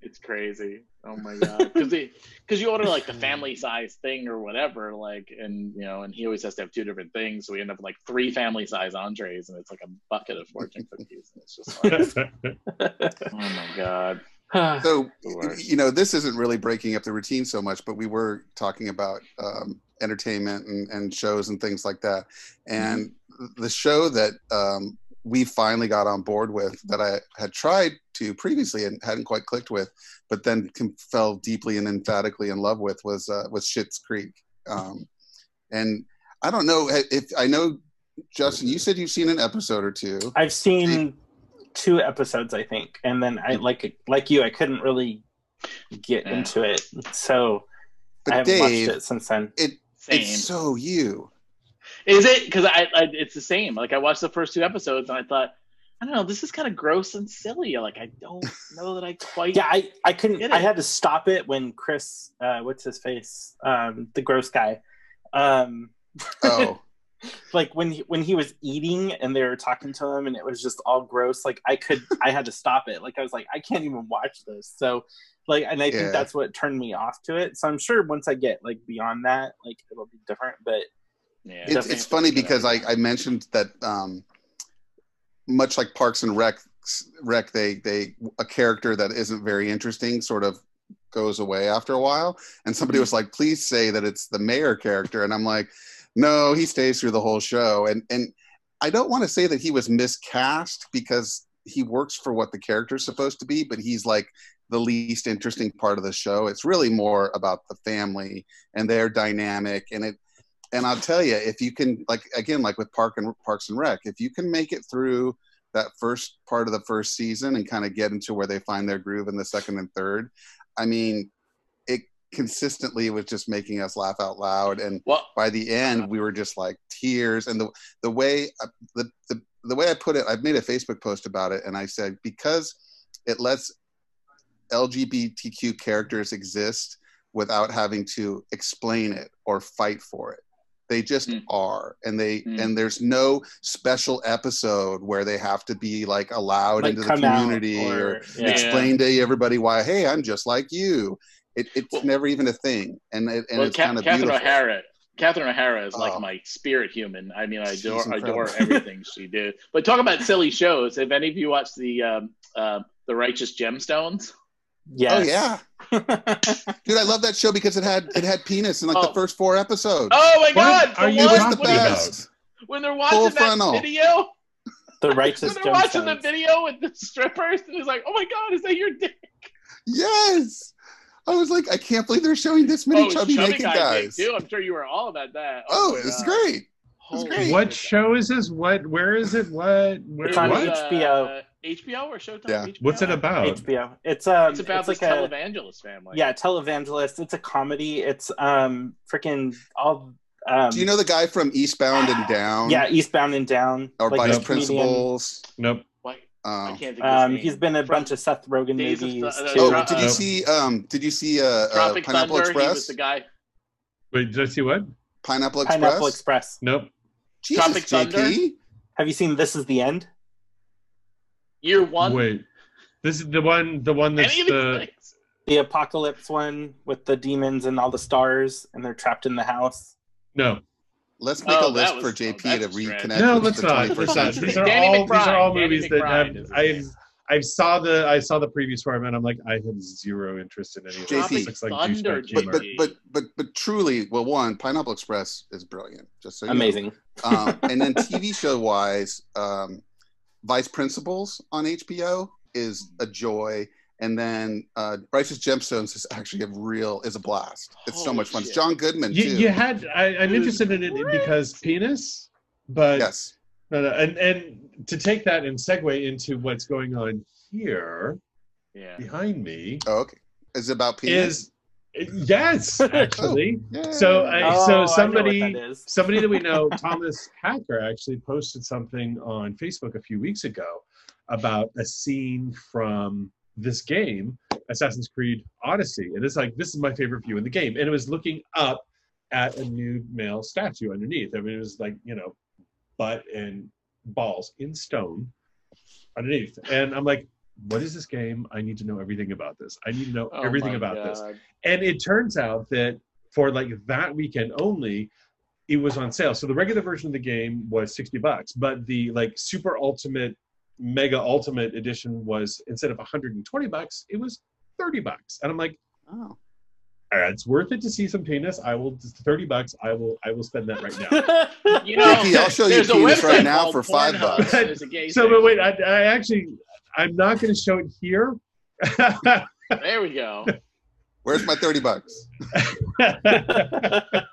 it's crazy. Oh my god, because because you order like the family size thing or whatever, like, and you know, and he always has to have two different things, so we end up with like three family size entrees, and it's like a bucket of fortune cookies, and it's just like, oh my god. So you know this isn't really breaking up the routine so much but we were talking about um, entertainment and, and shows and things like that. And the show that um, we finally got on board with that i had tried to previously and hadn't quite clicked with but then com- fell deeply and emphatically in love with was uh, was Schitt's creek. Um, and i don't know if i know justin you said you've seen an episode or two. I've seen two episodes, I think, and then I like like you, I couldn't really get Yeah. into it, so but I haven't dave watched it since then. it, Same. it's so you Is it? Because I, I, it's the same. Like I watched the first two episodes and I thought, I don't know, this is kind of gross and silly. Like I don't know that I quite. Yeah, I I couldn't. I had to stop it when Chris, uh, what's his face, um, the gross guy, um, oh like when he, when he was eating and they were talking to him and it was just all gross. Like I could, I had to stop it. Like I was like, I can't even watch this. So, like, and I Yeah. think that's what turned me off to it. So I'm sure once I get like beyond that, like it'll be different. But Yeah, it's, it's funny have to check because I. I mentioned that um, much like Parks and Rec, Rec they they a character that isn't very interesting sort of goes away after a while, and somebody was like, "Please say that it's the mayor character," and I'm like, "No, he stays through the whole show," and and I don't want to say that he was miscast because he works for what the character's supposed to be, but he's like the least interesting part of the show. It's really more about the family and their dynamic, and it and I'll tell you, if you can, like again, like with Park and Parks and Rec, if you can make it through that first part of the first season and kind of get into where they find their groove in the second and third, I mean, consistently was just making us laugh out loud. And Well, by the end, we were just like tears. And the the way uh, the the the way I put it, I've made a Facebook post about it, and I said because it lets LGBTQ characters exist without having to explain it or fight for it. They just Mm. are, and they Mm. and there's no special episode where they have to be like allowed like into the community or, or, yeah. explain to everybody why. Hey, I'm just like you. It, it's Well- never even a thing, and it, and well, it's Ca- kind of Catherine beautiful. O'Hara. Catherine O'Hara is like Oh. my spirit human. I mean, I adore, adore everything she did. But talk about silly shows. Have any of you watched the um, uh, the Righteous Gemstones? Yes. Oh yeah, dude, I love that show because it had it had penis in like the Oh. first four episodes. Oh my What God! are the you it was talking the when, about? best. when they're Full watching that frontal. video, the righteous. when they're watching the video with the strippers, and it's like, "Oh my God, is that your dick?" Yes, I was like, I can't believe they're showing this many oh, chubby, naked guy guys. dick too. I'm sure you were all about that. Oh, my it's great. Holy great. What show is this? What? Where is it? What? Where? It's on what? Uh, HBO. HBO or Showtime? Yeah. HBO? What's it about? HBO. It's um. It's about like this a televangelist family. yeah televangelist. It's a comedy. It's um freaking all Um, Do you know the guy from Eastbound and Down? Yeah, Eastbound and Down. Or like Vice the. Principals. Nope. Why? I Um, can't think of his Um, he's been a From bunch of Seth Rogen Days of movies Th- uh, too. oh, did you uh, see? Um, did you see uh, uh, Pineapple Thunder. He was Express? the guy. Wait, did I see what? Pineapple Express. Pineapple Express. Nope. Jesus, Tropic Thunder? Have you seen This Is the End? Year one. Wait. This is the one. The one that's Any of these the. things. The apocalypse one with the demons and all the stars, and they're trapped in the house. No. Let's make Oh, a list that for JP oh, to that's a stretch. reconnect. No, with let's the not. 21st Let's not. century. These are Danny all. These are all McBride. Danny movies that McBride have. I've. name. I saw the I saw the previews for him and I'm like I have zero interest in any of JP. this. Looks like Thunder, douchebag But, but but but but truly, well, one Pineapple Express is brilliant. Just so you know. Amazing. um, and then TV show wise, um, Vice Principals on HBO is a joy. And then uh, Righteous Gemstones is actually a real is a blast. It's so Holy much fun. It's. John Goodman you, too. you had I, I'm Dude, interested in it because penis, but yes. no, no, and and to take that and segue into what's going on here Yeah. behind me Oh, okay. Is it about penis? is yes actually. Yeah. So I, Oh, so somebody that is. somebody that we know, Thomas Hacker, actually posted something on Facebook a few weeks ago about a scene from this game, Assassin's Creed Odyssey. And it's like, this is my favorite view in the game. And it was looking up at a nude male statue underneath. I mean, it was like, you know, butt and balls in stone underneath. And I'm like, what is this game? I need to know everything about this. I need to know Oh everything about this. And it turns out that for like that weekend only, it was on sale. So the regular version of the game was 60 bucks, but the like super ultimate, mega ultimate edition was instead of 120 bucks, it was 30 bucks. And I'm like, Oh. all right, it's worth it to see some penis. I will 30 bucks. I will I will spend that right now. You know, JP, I'll show you penis right now for five bucks. There's so but wait. I, I actually I'm not going to show it here. There we go. Where's my 30 bucks?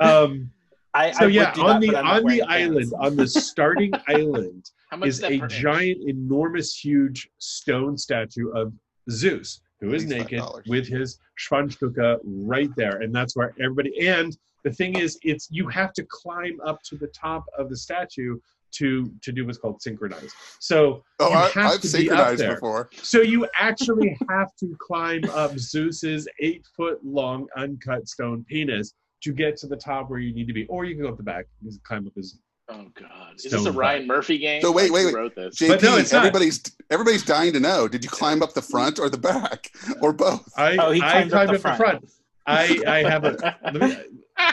um, I, so I yeah, on that, the but I'm not on the wearing island, on the starting island, How is a per inch? giant, enormous, huge stone statue of Zeus, who is $25. naked with his Schwanzstucke right there, and that's where everybody. And the thing is, it's you have to climb up to the top of the statue to to do what's called synchronize. So Oh, you I, have I've to be synchronized there. before. So you actually have to climb up Zeus's eight foot long uncut stone penis to get to the top where you need to be, or you can go up the back and climb up his. Oh God! Is this a Ryan Murphy game? So wait, wait, wait. Wrote this? JP, But no, it's not. everybody's everybody's dying to know. Did you climb up the front or the back or both? I Oh, he I climbed climbed up up the the front. I I have a. Let me,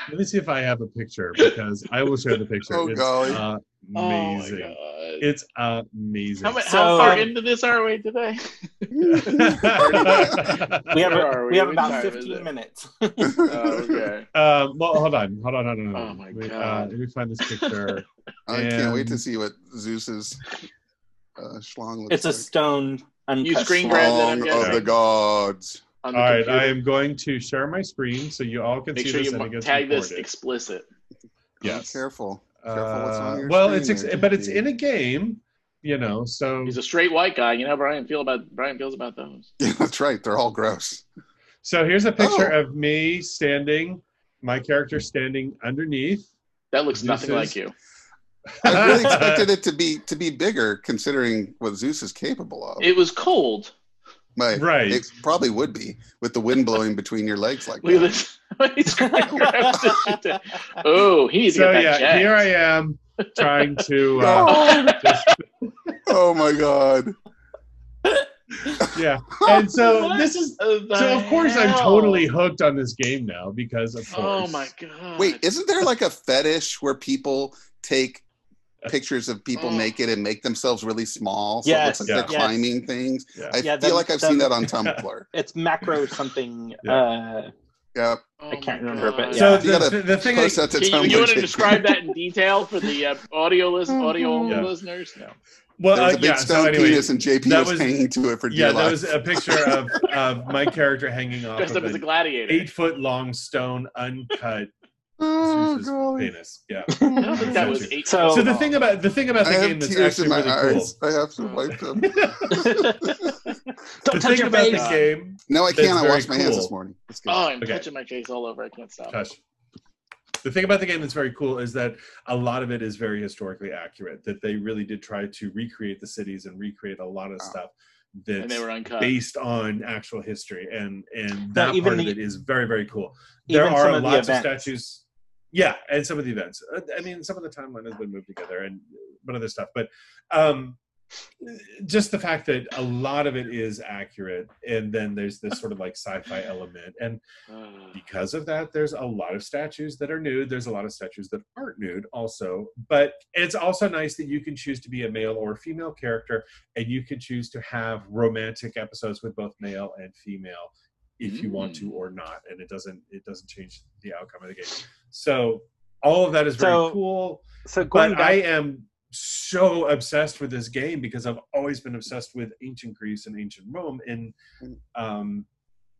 let me see if I have a picture because I will share the picture. Oh, it's golly. My amazing. God! it's amazing. How, mu- So, how far um, into this are we today? We have, a, are we we? have about 15 minutes. Oh, okay. um, well, hold on, hold on, hold on. Hold on. Oh, my Wait, Uh, God. let me find this picture. I can't wait to see what Zeus's uh, schlong looks It's a stone uncut. You screen grab that, I'm Schlong of the gods. On the All right, computer. I am going to share my screen so you all can Make see sure this you and it mu- gets tag this recorded. explicit. Yes. Oh, careful. Careful what's on Uh, your well, screen it's ex- there, but it's in a game, you know. So He's a straight white guy. You know how Brian feel about Brian feels about those. Yeah, that's right. They're all gross. so here's a picture Oh. of me standing, my character standing underneath. That looks This nothing is- like you. I really expected it to be to be bigger, considering what Zeus is capable of. It was cold. But Right. It probably would be with the wind blowing between your legs like Look that. this. He's screen grabs this shit down. Oh, he needs to So get yeah, that jacked. here I am trying to uh, just Oh my god. yeah. And so this is so of course I'm totally hooked on this game now because of course. Oh my god. Wait, isn't there like a fetish where people take pictures of people Oh. naked and make themselves really small? So Yes, it looks like yeah. they're climbing things. Yeah. I Yeah, feel the- like I've the- seen that on Tumblr. It's macro something. Yeah. Uh, Yeah. Oh I can't my remember, but yeah. So the, the, the thing I, Post that Can you, you want to describe that in detail for the uh, audio list, audio Yeah. listeners? No. well There's uh, a big yeah, stone so anyway, penis and JP that was, was- hanging to it for yeah, dear that was a picture of, of my character hanging off Dressed of up as a gladiator. eight foot long stone uncut oh, Zeus's golly. penis. Yeah. I don't think that was eight. So- So the thing about the thing about the have game that's tears in actually my really cool. eyes. I have to wipe them. the Don't touch thing your about face. the game, No, I can't. I washed my hands cool. this morning. It's good. Oh, I'm Okay. touching my face all over. I can't stop. Hush. the thing about the game that's very cool is that a lot of it is very historically accurate. That they really did try to recreate the cities and recreate a lot of Wow. stuff and that's they were uncut. based on actual history, and and that even part of it is very very cool. There are lots of events. statues. Yeah, and some of the events. Uh, I mean, some of the timeline has been moved together and but other stuff. But um, just the fact that a lot of it is accurate, and then there's this sort of like sci-fi element, and Uh, because of that, there's a lot of statues that are nude. There's a lot of statues that aren't nude, also. But it's also nice that you can choose to be a male or female character, and you can choose to have romantic episodes with both male and female, if you want to or not. And it doesn't it doesn't change the outcome of the game. So all of that is very So, cool. So But back, I am so obsessed with this game because I've always been obsessed with ancient Greece and ancient Rome, and um,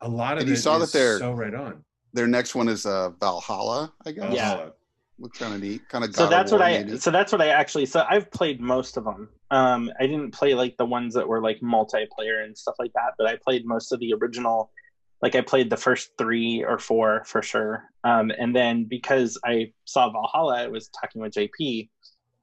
a lot of And you it saw that they're- so right on. Their next one is uh, Valhalla, I guess. Yeah. Looks kind of neat. Kind of. so that's what I so that's what I actually so I've played most of them. Um, I didn't play like the ones that were like multiplayer and stuff like that, but I played most of the original. Like I played the first three or four for sure. Um, and then because I saw Valhalla, I was talking with JP.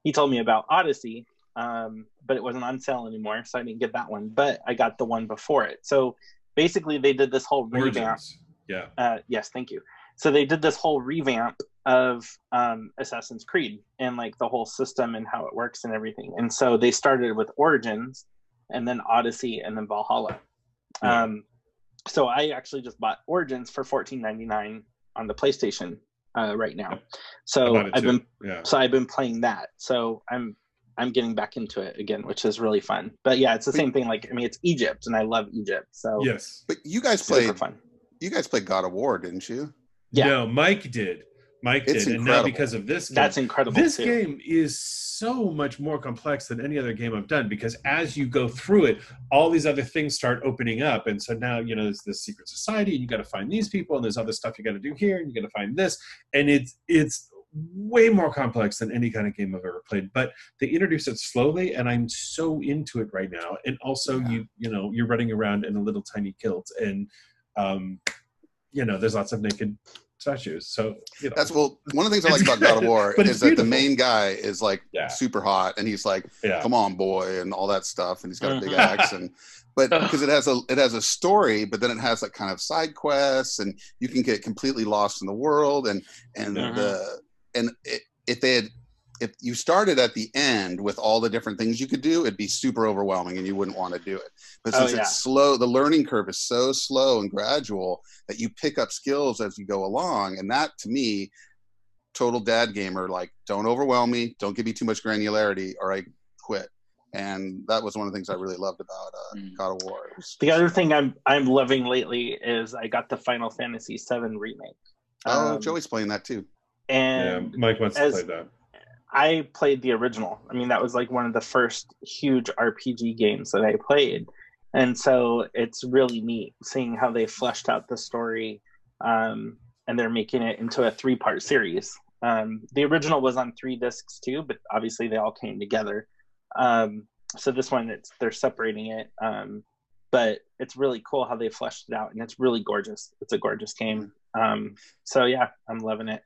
He told me about Odyssey, um, but it wasn't on sale anymore, so I didn't get that one. But I got the one before it. So basically, they did this whole revamp Yeah. uh, yes, thank you. So they did this whole revamp of um, Assassin's Creed and like the whole system and how it works and everything. And so they started with Origins, and then Odyssey, and then Valhalla. Yeah. Um, so I actually just bought Origins for fourteen ninety nine on the PlayStation uh, right now. So I've too. been Yeah. so I've been playing that. So I'm I'm getting back into it again, which is really fun. But yeah, it's the same thing. Like I mean, it's Egypt, and I love Egypt. So Yes. But you guys super played. fun. You guys played God of War, didn't you? Yeah. No, Mike did. Mike It's did, and now because of this, game, That's incredible. this too. game is so much more complex than any other game I've done because as you go through it, all these other things start opening up. And so now, you know, there's this secret society and you got to find these people and there's other stuff you got to do here and you got to find this. And it's, it's way more complex than any kind of game I've ever played, but they introduce it slowly and I'm so into it right now. And also Yeah. you, you know, you're running around in a little tiny kilt and, um, you know, there's lots of naked statues. So, you know, That's well. One of the things I like about God of War is it's that the main guy is like Yeah. super hot, and he's like, yeah. "Come on, boy," and all that stuff, and he's got a big Mhm. axe, and but because it has a it has a story, but then it has like kind of side quests, and you can get completely lost in the world, and and Mhm. the and it, if they had if you started at the end with all the different things you could do, it'd be super overwhelming and you wouldn't want to do it. But Oh, since yeah. it's slow, the learning curve is so slow and gradual that you pick up skills as you go along. And that to me, total dad gamer, like don't overwhelm me, don't give me too much granularity, or I quit. And that was one of the things I really loved about uh, Mm. God of War. The other thing I'm I'm loving lately is I got the Final Fantasy VII remake. oh, Um, Joey's playing that too. Yeah, and Mike wants as- to play that. I played the original. I mean, that was like one of the first huge RPG games that I played, and so it's really neat seeing how they fleshed out the story, um, and they're making it into a three part series. Um, the original was on three discs too, but obviously they all came together. Um, so this one, it's they're separating it, um, but it's really cool how they fleshed it out, and it's really gorgeous. It's a gorgeous game. Um, so yeah, I'm loving it.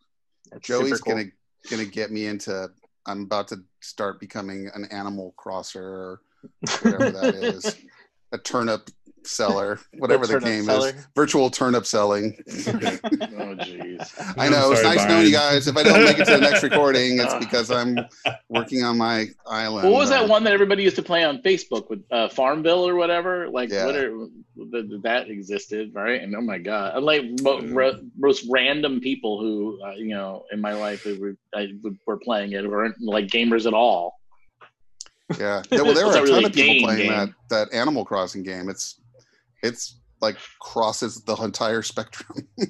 It's Joey's cool. gonna gonna get me into. I'm about to start becoming an animal crosser, or whatever that is, a turnip seller, whatever the, turnip game seller. is, virtual turnip selling. oh jeez. I know it's sorry, nice knowing you guys. If I don't make it to the next recording, it's because I'm working on my island. What was that Uh, one that everybody used to play on Facebook with uh, Farmville or whatever? Like, Yeah. what are the, that existed, right? And oh my god, I'm like mo- ra- most random people who uh, you know in my life who were, I, were playing it weren't like gamers at all. Yeah. Yeah, Well, there It's were a a ton really of people game playing game. that that Animal Crossing game. It's it's like crosses the entire spectrum.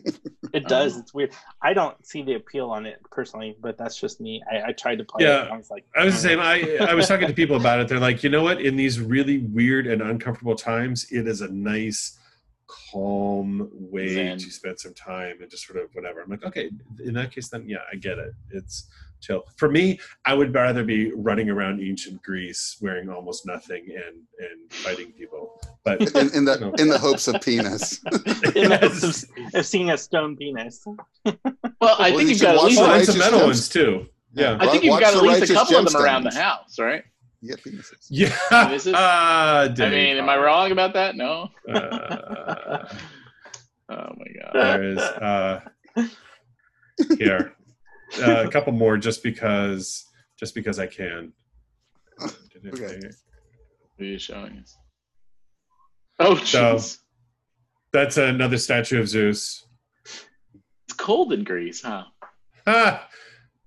It does. It's weird. I don't see the appeal on it personally, but that's just me. I, I tried to play Yeah. it. And I was like, I was the same. "Mm." I I was talking to people about it. They're like, you know what? In these really weird and uncomfortable times, it is a nice, calm way Zen. to spend some time and just sort of whatever. I'm like, okay, in that case, then yeah, I get it. It's chill. For me, I would rather be running around ancient Greece wearing almost nothing and and fighting people. But in, in the No. in the hopes of penis. In the hopes of, of seeing a stone penis. Well, I Well, think you you've got at least. the Well, and Righteous some metal ones too. Yeah. I think you've got at least a Righteous couple of them around the house, right? You get penises. Yeah. This is- Uh, I mean, am I wrong about that? No. Uh, Oh my god. there is uh, here uh, a couple more just because just because I can. Okay. Who are you showing us? Oh, So- That's another statue of Zeus. It's cold in Greece, huh? Ah,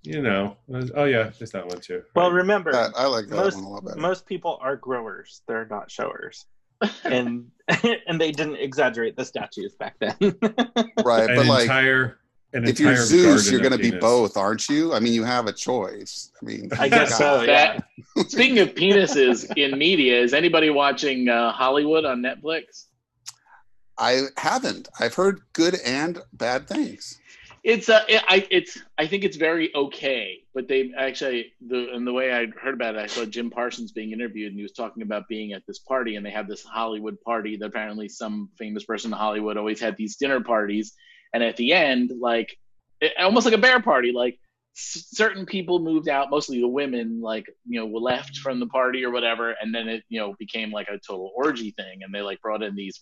you know. Oh yeah, there's that one too. Well, remember, That- I like that most one a lot better. most people are growers; they're not showers, and and they didn't exaggerate the statues back then. right, an but like entire an if you're Zeus, you're going to be both, aren't you? I mean, you have a choice. I mean, I guess so. Yeah. That- Speaking of penises in media, is anybody watching uh, Hollywood on Netflix? I haven't. I've heard good and bad things. It's uh, it, I it's I think it's very okay, but they actually the and the way I heard about it, I saw Jim Parsons being interviewed, and he was talking about being at this party, and they had this Hollywood party. That apparently some famous person in Hollywood always had these dinner parties, and at the end, like it, almost like a bear party, like certain people moved out, mostly the women, like you know, left from the party or whatever, and then it you know became like a total orgy thing, and they like brought in these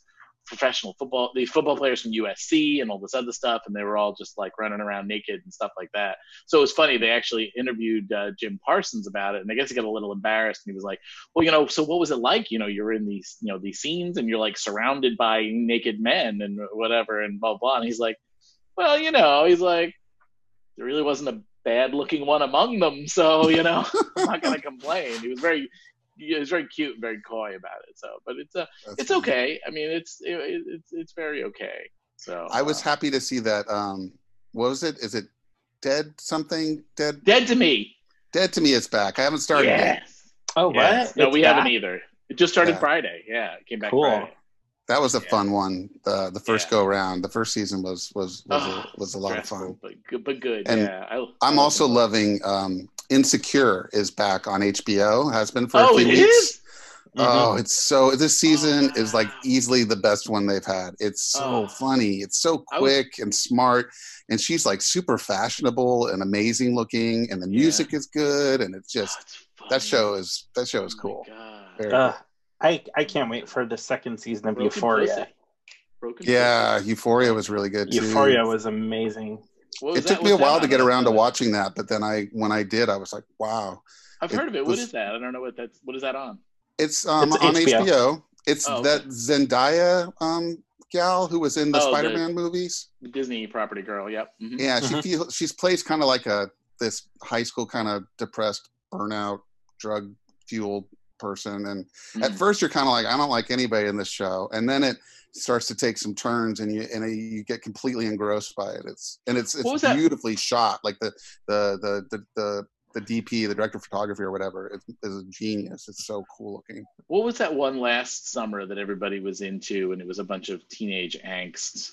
professional football these football players from USC and all this other stuff and they were all just like running around naked and stuff like that. So it was funny they actually interviewed uh, Jim Parsons about it and I guess he got a little embarrassed and he was like, "Well, you know, so what was it like? You know, you're in these, you know, these scenes and you're like surrounded by naked men and whatever and blah blah." And he's like, "Well, you know, he's like there really wasn't a bad looking one among them, so, you know, I'm not going to complain." He was very he was very cute and very coy about it. So, but it's uh, That's it's funny. okay. I mean, it's it, it- it's it's very okay. So I was uh, happy to see that. Um, what was it? Is it Dead something? Dead? dead to me. Dead to me. It's back. I haven't started yet. Yes. Oh, Yes. what? No, It's we back? haven't either. It just started Yeah. Friday. Yeah, it came back Cool. Friday. That was a Yeah. fun one. The the first Yeah. go round. The first season was was was, Oh, a, ah, was a lot of fun. but good. But good. And yeah, I, I I'm like also it. loving um, Insecure is back on HBO. Has been for a Oh, few it weeks. is? Oh, mm-hmm. it's so. This season Oh, is like easily the best one they've had. It's so Oh. funny. It's so I was- quick and smart, and she's like super fashionable and amazing looking, and the Yeah. music is good, and it's Oh, just it's that show is that show is Oh my cool. Ah, God. Very I I can't wait for the second season of Broken Euphoria. Pussy. Broken Yeah, Pussy. Euphoria was really good too. Euphoria was amazing. Was It that? took me a while to get around to watching that, but then I when I did, I was like, wow. I've it heard of it. What was- is that? I don't know what that's. What is that on? It's um It's on HBO. HBO. It's Oh, that Zendaya um gal who was in the Oh, Spider-Man movies. Disney property girl. Yep. Mhm. Yeah, she Mhm. feels she's plays kind of like a this high school kind of depressed, burnout, drug fueled person. And at Mhm. first you're kind of like, I don't like anybody in this show, and then it starts to take some turns, and you and you get completely engrossed by it. It's and it's it's that- beautifully shot. Like the the the the the, the DP, the director of photography or whatever, is, is a genius. It's so cool looking. What was that one last summer that everybody was into, and it was a bunch of teenage angst?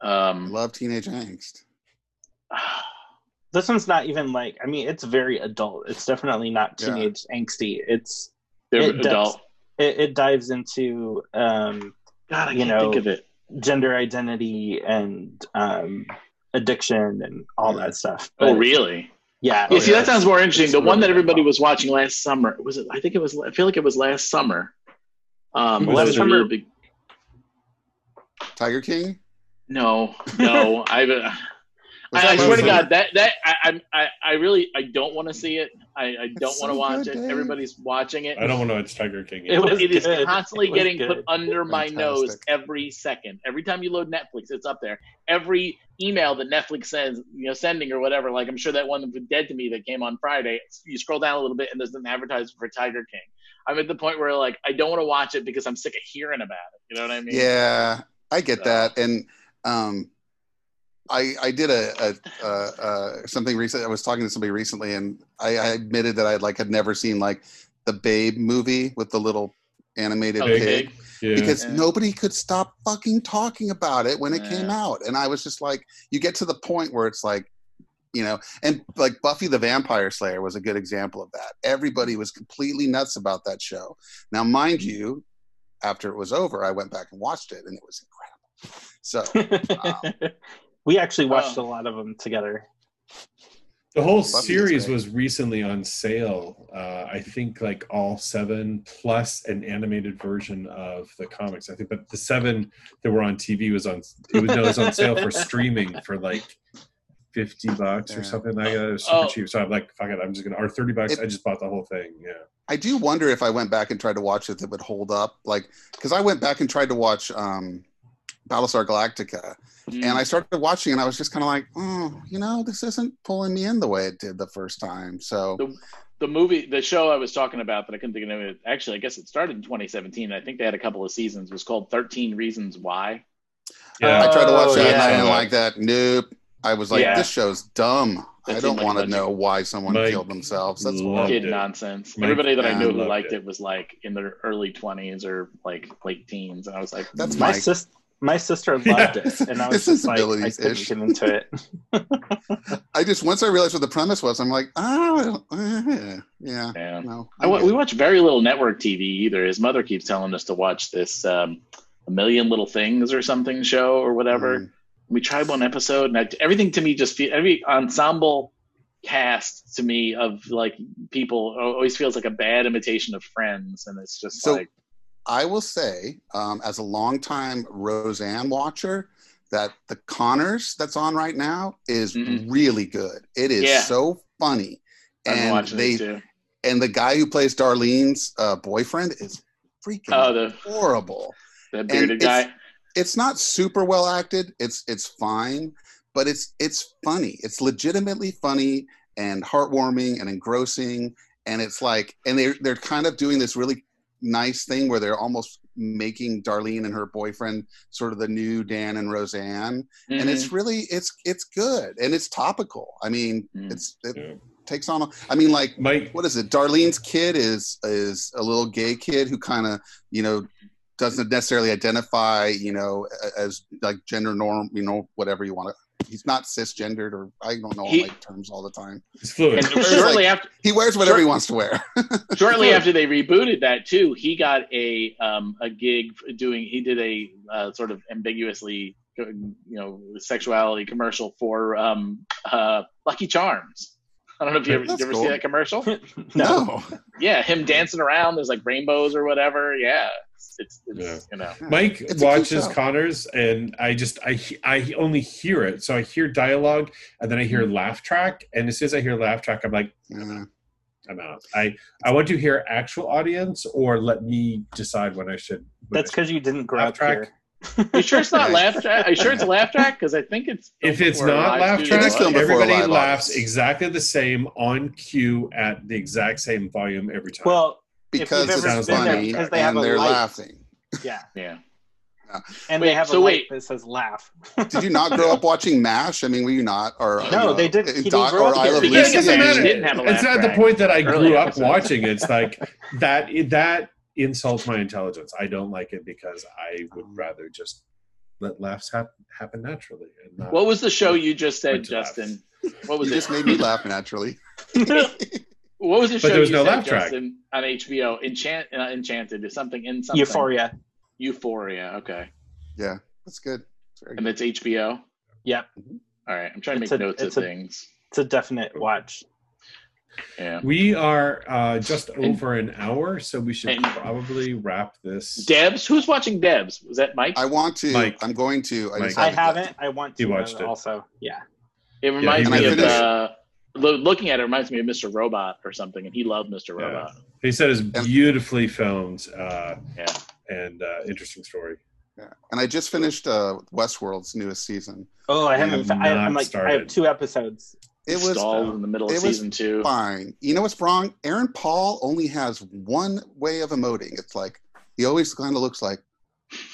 I Um, love teenage angst. This one's not even like I mean it's very adult. It's definitely not Yeah. teenage angsty. It's they're It does. adult. it, it dives into um, God, I You can't know, think of it. gender identity and um, addiction and all that stuff. Oh, really? Yeah. Yeah, Oh, see, yeah, that sounds more interesting. it's The one that everybody well. was watching last summer was it? I think it was. I feel like it was last summer. Um, Was that it was a summer? big. Tiger King. No, no, I. Was I, I swear to God, that that I I'm- I, I really I don't want to see it. I, I don't want to so watch good, it. Dave. Everybody's watching it. I don't want to watch Tiger King. It was it is constantly It was getting put under my nose every second. Every time you load Netflix, it's up there. Every email that Netflix sends, you know, sending or whatever. Like I'm sure that one with Dead to Me that came on Friday. You scroll down a little bit and there's an advertisement for Tiger King. I'm at the point where like I don't want to watch it because I'm sick of hearing about it. You know what I mean? Yeah, I get So- that, and um, I I did a, a, a, a something recently. I was talking to somebody recently, and I, I admitted that I like had never seen like the Babe movie with the little animated Oh, pig Pig. Yeah. because Yeah. nobody could stop fucking talking about it when it came out, and I was just like, you get to the point where it's like. You know, and like Buffy the Vampire Slayer was a good example of that. Everybody was completely nuts about that show. Now, mind mm-hmm. you, after it was over, I went back and watched it, and it was incredible. So, um, We actually watched Oh. a lot of them together. The whole Buffy series was recently on sale. Uh, I think like all seven plus an animated version of the comics. I think, but the seven that were on TV was on. It was, no, it was on sale for streaming for like fifty bucks or something like that. It was super Oh. cheap. So I'm like, fuck it, I'm just gonna or thirty bucks. It- I just bought the whole thing. Yeah. I do wonder if I went back and tried to watch it, that would hold up. Like, because I went back and tried to watch um, Battlestar Galactica, Mm. and I started watching, and I was just kind of like, oh, you know, this isn't pulling me in the way it did the first time. So, the, the movie, the show I was talking about that I couldn't think of it. Actually, I guess it started in 2017. I think they had a couple of seasons. It was called 13 Reasons Why. Yeah. I tried to watch Oh, that, and I didn't like that. Nope. I was like, Yeah. this show's dumb. I don't like want to know why someone Mike killed themselves. That's loved horrible. Kid it. nonsense. Mike Everybody that I knew who liked it. it. was like in their early 20s or like late teens, and I was like, That's mm. My Mike. Sis, my sister loved Yeah. it, and I was just like, I sensibilities couldn't get into it. I just once I realized what the premise was, I'm like, oh, I yeah, yeah. no. I, wa- we watch very little network TV either. His mother keeps telling us to watch this um, A Million Little Things or something show or whatever. Mm. We tried one episode, and I, everything to me just feel every ensemble cast to me of like people always feels like a bad imitation of Friends, and it's just So- like I will say, um, as a longtime Roseanne watcher, that the Connors that's on right now is Mhm. really good. It is Yeah. so funny, I'm and they too. and the guy who plays Darlene's uh, boyfriend is freaking Oh, the horrible. the bearded it's- guy. It's not super well acted. It's it's fine, but it's it's funny. It's legitimately funny and heartwarming and engrossing. And it's like, and they're they're kind of doing this really nice thing where they're almost making Darlene and her boyfriend sort of the new Dan and Roseanne. And Mhm. it's really it's it's good and it's topical. I mean, Mm. it's it Yeah. takes on. a- I mean, like Mike, what is it? Darlene's kid is is a little gay kid who kind of you know doesn't necessarily identify you know as like gender norm you know whatever you want to. He's not cisgendered or I don't know all my terms all the time. it's fluid. and It's shortly like- after He wears whatever Sure. he wants to wear. shortly after they rebooted that too, he got a um, a gig doing. He did a uh, sort of ambiguously, you know, sexuality commercial for um, uh, Lucky Charms. I don't know if you ever, you ever cool. see that commercial. no. Yeah, him dancing around. There's like rainbows or whatever. Yeah, it's, it's, it's you know. Mike It's watches. Connors, and I just I I only hear it. So I hear dialogue, and then I hear Mm-hmm. laugh track, and as soon as I hear laugh track, I'm like, Yeah. I'm out. I I want to hear actual audience, or let me decide when I should. when That's because you didn't grow Laugh track? here. Are you sure it's not laugh track? Are you sure it's laugh track? Because I think it's. If it's not laugh studio It is track, filmed everybody laughs audience. exactly the same on cue at the exact same volume every time. Well, Because you've it's funny there, because they have and a they're light. laughing. yeah, Yeah. and Wait, they have so a light wait. that says "laugh." Did you not grow up watching MASH? I mean, were you not? Or No, you know, they did- he didn't Doc- grow or up I. Love He it didn't Lucy. get the I mean, man. didn't have a laugh it's at the point that I Early grew up episodes. watching. It's like that. That insults my intelligence. I don't like it because I would rather just let laughs hap- happen naturally. And not, What was the show you just said, Went laugh. Justin? What was You it? just made me laugh naturally. What was the But show there was you no said, laugh track. Justin, on HBO? Enchant, uh, Enchanted is something in something. Euphoria. Euphoria. Okay, Yeah, that's good. It's very and good. it's HBO. Yep, All right, I'm trying to It's make a- notes of a- things. it's a definite watch. Yeah. We are uh, just over an hour, so we should and- probably wrap this. Devs, who's watching Devs? Was that Mike? I want to. Mike. I'm going to. I, I haven't yet. I want He to watched it. also. Yeah. it reminds he me of did. uh, lo- looking at it reminds me of Mr. Robot or something, and he loved Mr. Yeah. Robot. He said it's beautifully filmed uh, Yeah. and uh, interesting story. Yeah. And I just finished uh, Westworld's newest season. Oh, I haven't. have I, I'm not like, I have two episodes. It was stalled in the middle of it was season two. fine. You know what's wrong? Aaron Paul only has one way of emoting. It's like he always kind of looks like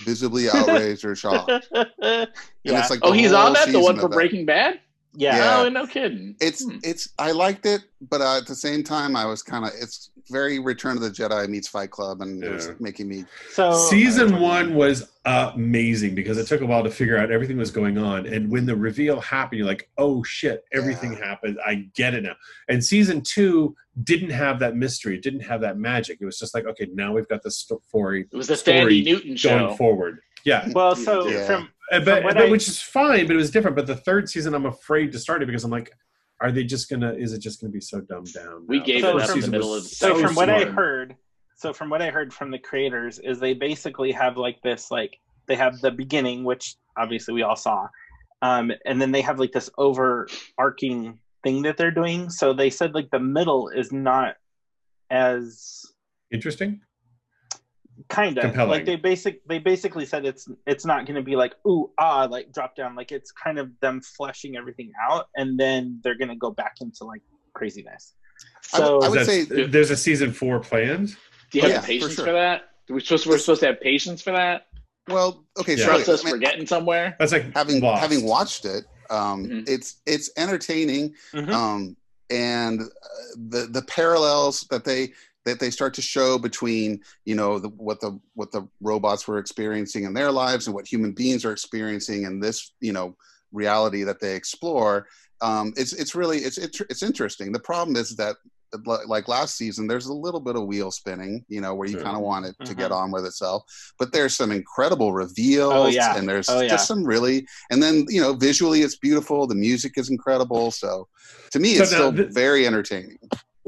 visibly outraged or shocked. And yeah. it's like Oh, he's on that. The one of for. Breaking Bad. Yeah. Yeah. Oh, no kidding. It's Hmm. it's I liked it, but uh, at the same time, I was kind of it's very Return of the Jedi meets Fight Club, and it was making me So Season one was amazing because it took a while to figure out everything was going on. And when the reveal happened, you're like, oh shit, everything Yeah. happened. I get it now. And season two didn't have that mystery, it didn't have that magic. It was just like, okay, now we've got the story It was the story Thandie Newton going forward. Yeah. well, so Yeah. from but, what but- I- which is fine, but it was different. But the third season, I'm afraid to start it because I'm like, are they just gonna? Is it just gonna be so dumbed down? We gave So it up from- in the middle of so so from what I heard, so from what I heard from the creators is they basically have like this like they have the beginning, which obviously we all saw, um, and then they have like this overarching thing that they're doing. So they said like the middle is not as interesting. Kind of Compelling. like they basic they basically said it's it's not going to be like ooh ah like drop down like it's kind of them fleshing everything out and then they're going to go back into like craziness I would- so I would say- there's a season four planned. Do you have yeah, the for patience sure. for, that? Do we supposed we're supposed to have patience for that? Well, okay, Yeah. so Trust us I mean, for getting somewhere. That's like having Lost. having watched it, um, Mhm. it's it's entertaining, Mhm. um, and uh, the the parallels that they that they start to show between you know the, what the what the robots were experiencing in their lives and what human beings are experiencing in this you know reality that they explore. Um, it's it's really it's it's it's interesting. The problem is that like last season, there's a little bit of wheel spinning, you know, where you Yeah. kind of want it to get Mhm. on with itself. But there's some incredible reveals, Oh, yeah. and there's Oh, yeah. just some really, and then you know, visually it's beautiful. The music is incredible. So to me, So it's now still th- very entertaining.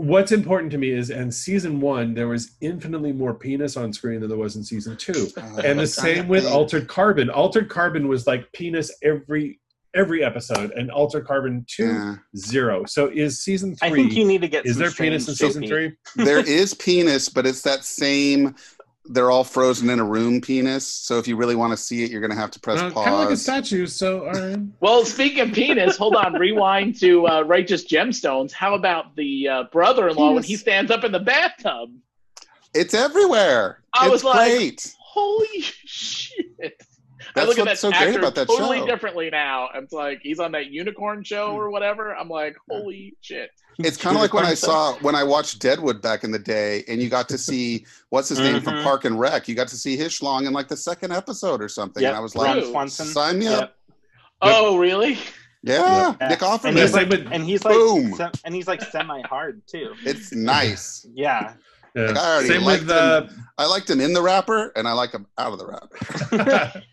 What's important to me is, in season one, there was infinitely more penis on screen than there was in season two, Uh, and the same with think- Altered Carbon. Altered Carbon was like penis every every episode, and Altered Carbon two Yeah. zero. So is season three i think you need to get Is some there penis in season three? there is penis, but it's that same. They're all frozen in a room penis. So if you really want to see it, you're going to have to press Uh, kind of like a statue. So all right. Well, speaking of penis, hold on. Rewind to uh, Righteous Gemstones. How about the uh, brother-in-law when he stands up in the bathtub? it's everywhere. I it's was like, great. Holy shit! I That's look at that so actor great about that totally show. differently now. It's like he's on that unicorn show or whatever. I'm like, holy shit! It's kind of like when I saw when I watched Deadwood back in the day, and you got to see what's his name from Mhm. Park and Rec. You got to see his schlong in like the second episode or something. Yep. And I was like, True. Swanson. sign me Yep. up. Oh, really? Yeah, Yeah. Nick And Offerman. he's, like, and he's like, Boom. se- and he's like semi-hard too. It's nice. Yeah, Yeah. Like, I already Same liked with uh, I liked him in the wrapper, and I like him out of the wrapper.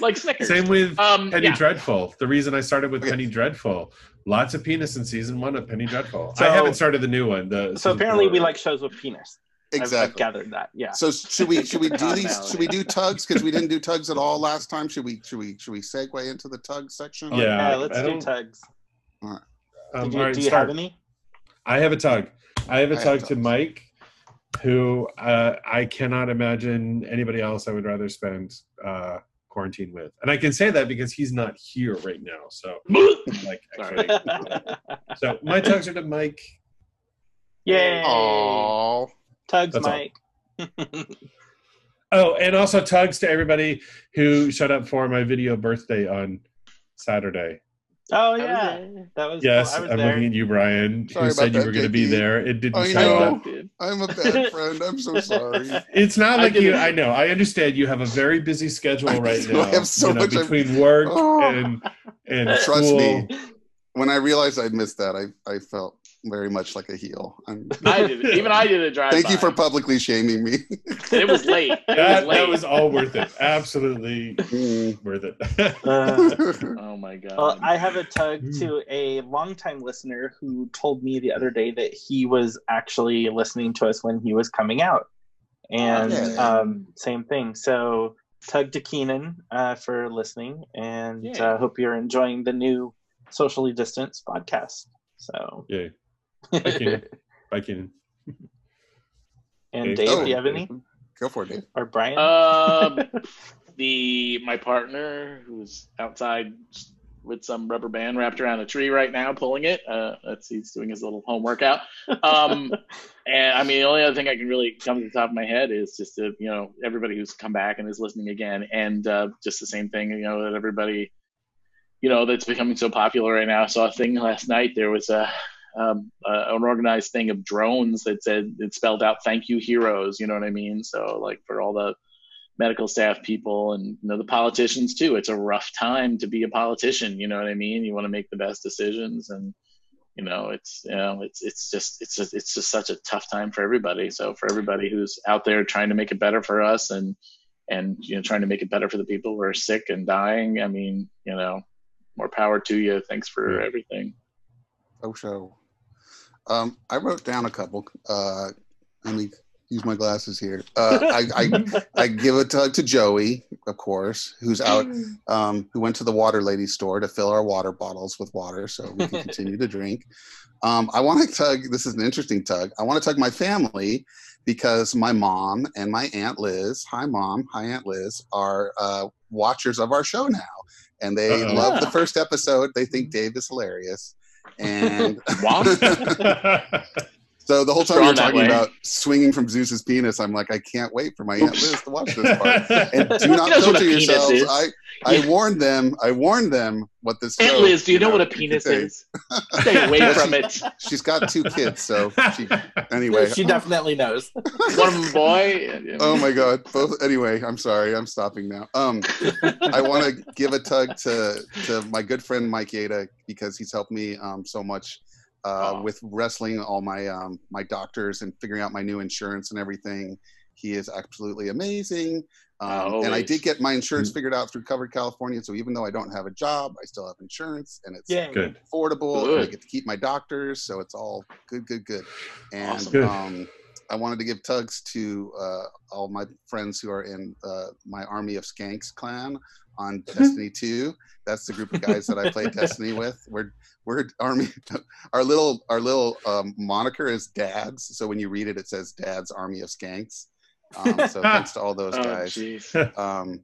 Like Snickers. same with Um, Penny yeah. Dreadful. The reason I started with Okay. Penny Dreadful, lots of penis in season one of Penny Dreadful. So- I haven't started the new one. The so apparently four. we like shows with penis. I've- I've, Exactly. gathered that. Yeah. So should we should we do these? Should we do tugs? Because we didn't do tugs at all last time. Should we should we should we segue into the tug section? Yeah, yeah. Let's I do don't- tugs. Um, you, all right, do you start. have any? I have a tug. I have a I have tug to. Mike, who uh, I cannot imagine anybody else I would rather spend uh, quarantine with, and I can say that because he's not here right now. So, like, Sorry. actually, so my tugs are to Mike. Yay! Oh, Tugs, That's. Mike. Oh, and also tugs to everybody who showed up for my video birthday on Saturday. Oh I was yeah, that was. Yes, I was I'm there. looking at you, Brian, Sorry who said you were going to be there. It didn't I show know. up. I'm a bad friend. I'm so sorry. It's not I like you. I know. I understand. You have a very busy schedule I right do. now. I have so you know, much I- between work Oh. and and Trust school. me. When I realized I'd missed that, I I felt very much like a heel. I'm, I did. Even I did a drive. thank you for publicly shaming me. It was late. It That, was late. that was all worth it. Absolutely Mm. worth it. Uh, Oh my god. well, I have a tug Hmm. to a longtime listener who told me the other day that he was actually listening to us when he was coming out, and Yeah. um, same thing. So tug to Keenan uh, for listening, and Yeah. uh, hope you're enjoying the new socially distanced podcast. So, Yay. Bye, Keenan. Bye, Keenan. and Okay. Dave, Oh, do you have any Go for it, Dave. or Brian? um, the my partner who's outside with some rubber band wrapped around a tree right now, pulling it. Uh, that's he's doing his little home workout. Um, and I mean, the only other thing I can really come to the top of my head is just to, you know everybody who's come back and is listening again, and uh, just the same thing. You know that everybody, you know, that's becoming so popular right now. I saw a thing last night. There was a um, uh, an organized thing of drones that said it spelled out "Thank you, heroes." You know what I mean? So like for all the medical staff people and you know the politicians too. It's a rough time to be a politician. You know what I mean? You want to make the best decisions, and you know it's you know it's it's just it's just, it's just such a tough time for everybody. So for everybody who's out there trying to make it better for us and and you know trying to make it better for the people who are sick and dying. I mean, you know, more power to you. Thanks for everything. Oh, show. Um, I wrote down a couple. Uh, let me use my glasses here. Uh, I, I I give a tug to Joey, of course, who's out, um, who went to the water lady store to fill our water bottles with water so we can continue to drink. Um, I want to tug. This is an interesting tug. I want to tug my family because my mom and my aunt Liz, hi mom, hi aunt Liz, are uh, watchers of our show now, and they Uh-oh. love the first episode. They think Dave is hilarious, and Wow. so the whole time Drawn you're talking way. about swinging from Zeus's penis, I'm like, I can't wait for my aunt Liz to watch this part. And do not He knows what a filter yourselves. is. I, I warned them. I warned them what this. Aunt show, Liz, do you know what a penis is? Stay away Well, from she- it. She's got two kids, so she, anyway. she definitely knows. One of them boy. Oh my god. Both anyway, I'm sorry. I'm stopping now. Um I want to give a tug to to my good friend Mike Yada because he's helped me um so much uh Aw. with wrestling all my um my doctors and figuring out my new insurance and everything. He is absolutely amazing. Um, and I did get my Mm. insurance figured out through Covered California. So even though I don't have a job, I still have insurance and it's Yeah. Good. affordable and I get to keep my doctors. So it's all good, good, good. And Awesome. Good. um, I wanted to give tugs to uh, all my friends who are in uh, my Army of Skanks clan on Destiny 2. That's the group of guys that I play Destiny with. We're we're Army. Our little our little um, moniker is Dads. So when you read it, it says Dad's Army of Skanks. Um, so thanks to all those Oh, guys jeez. um,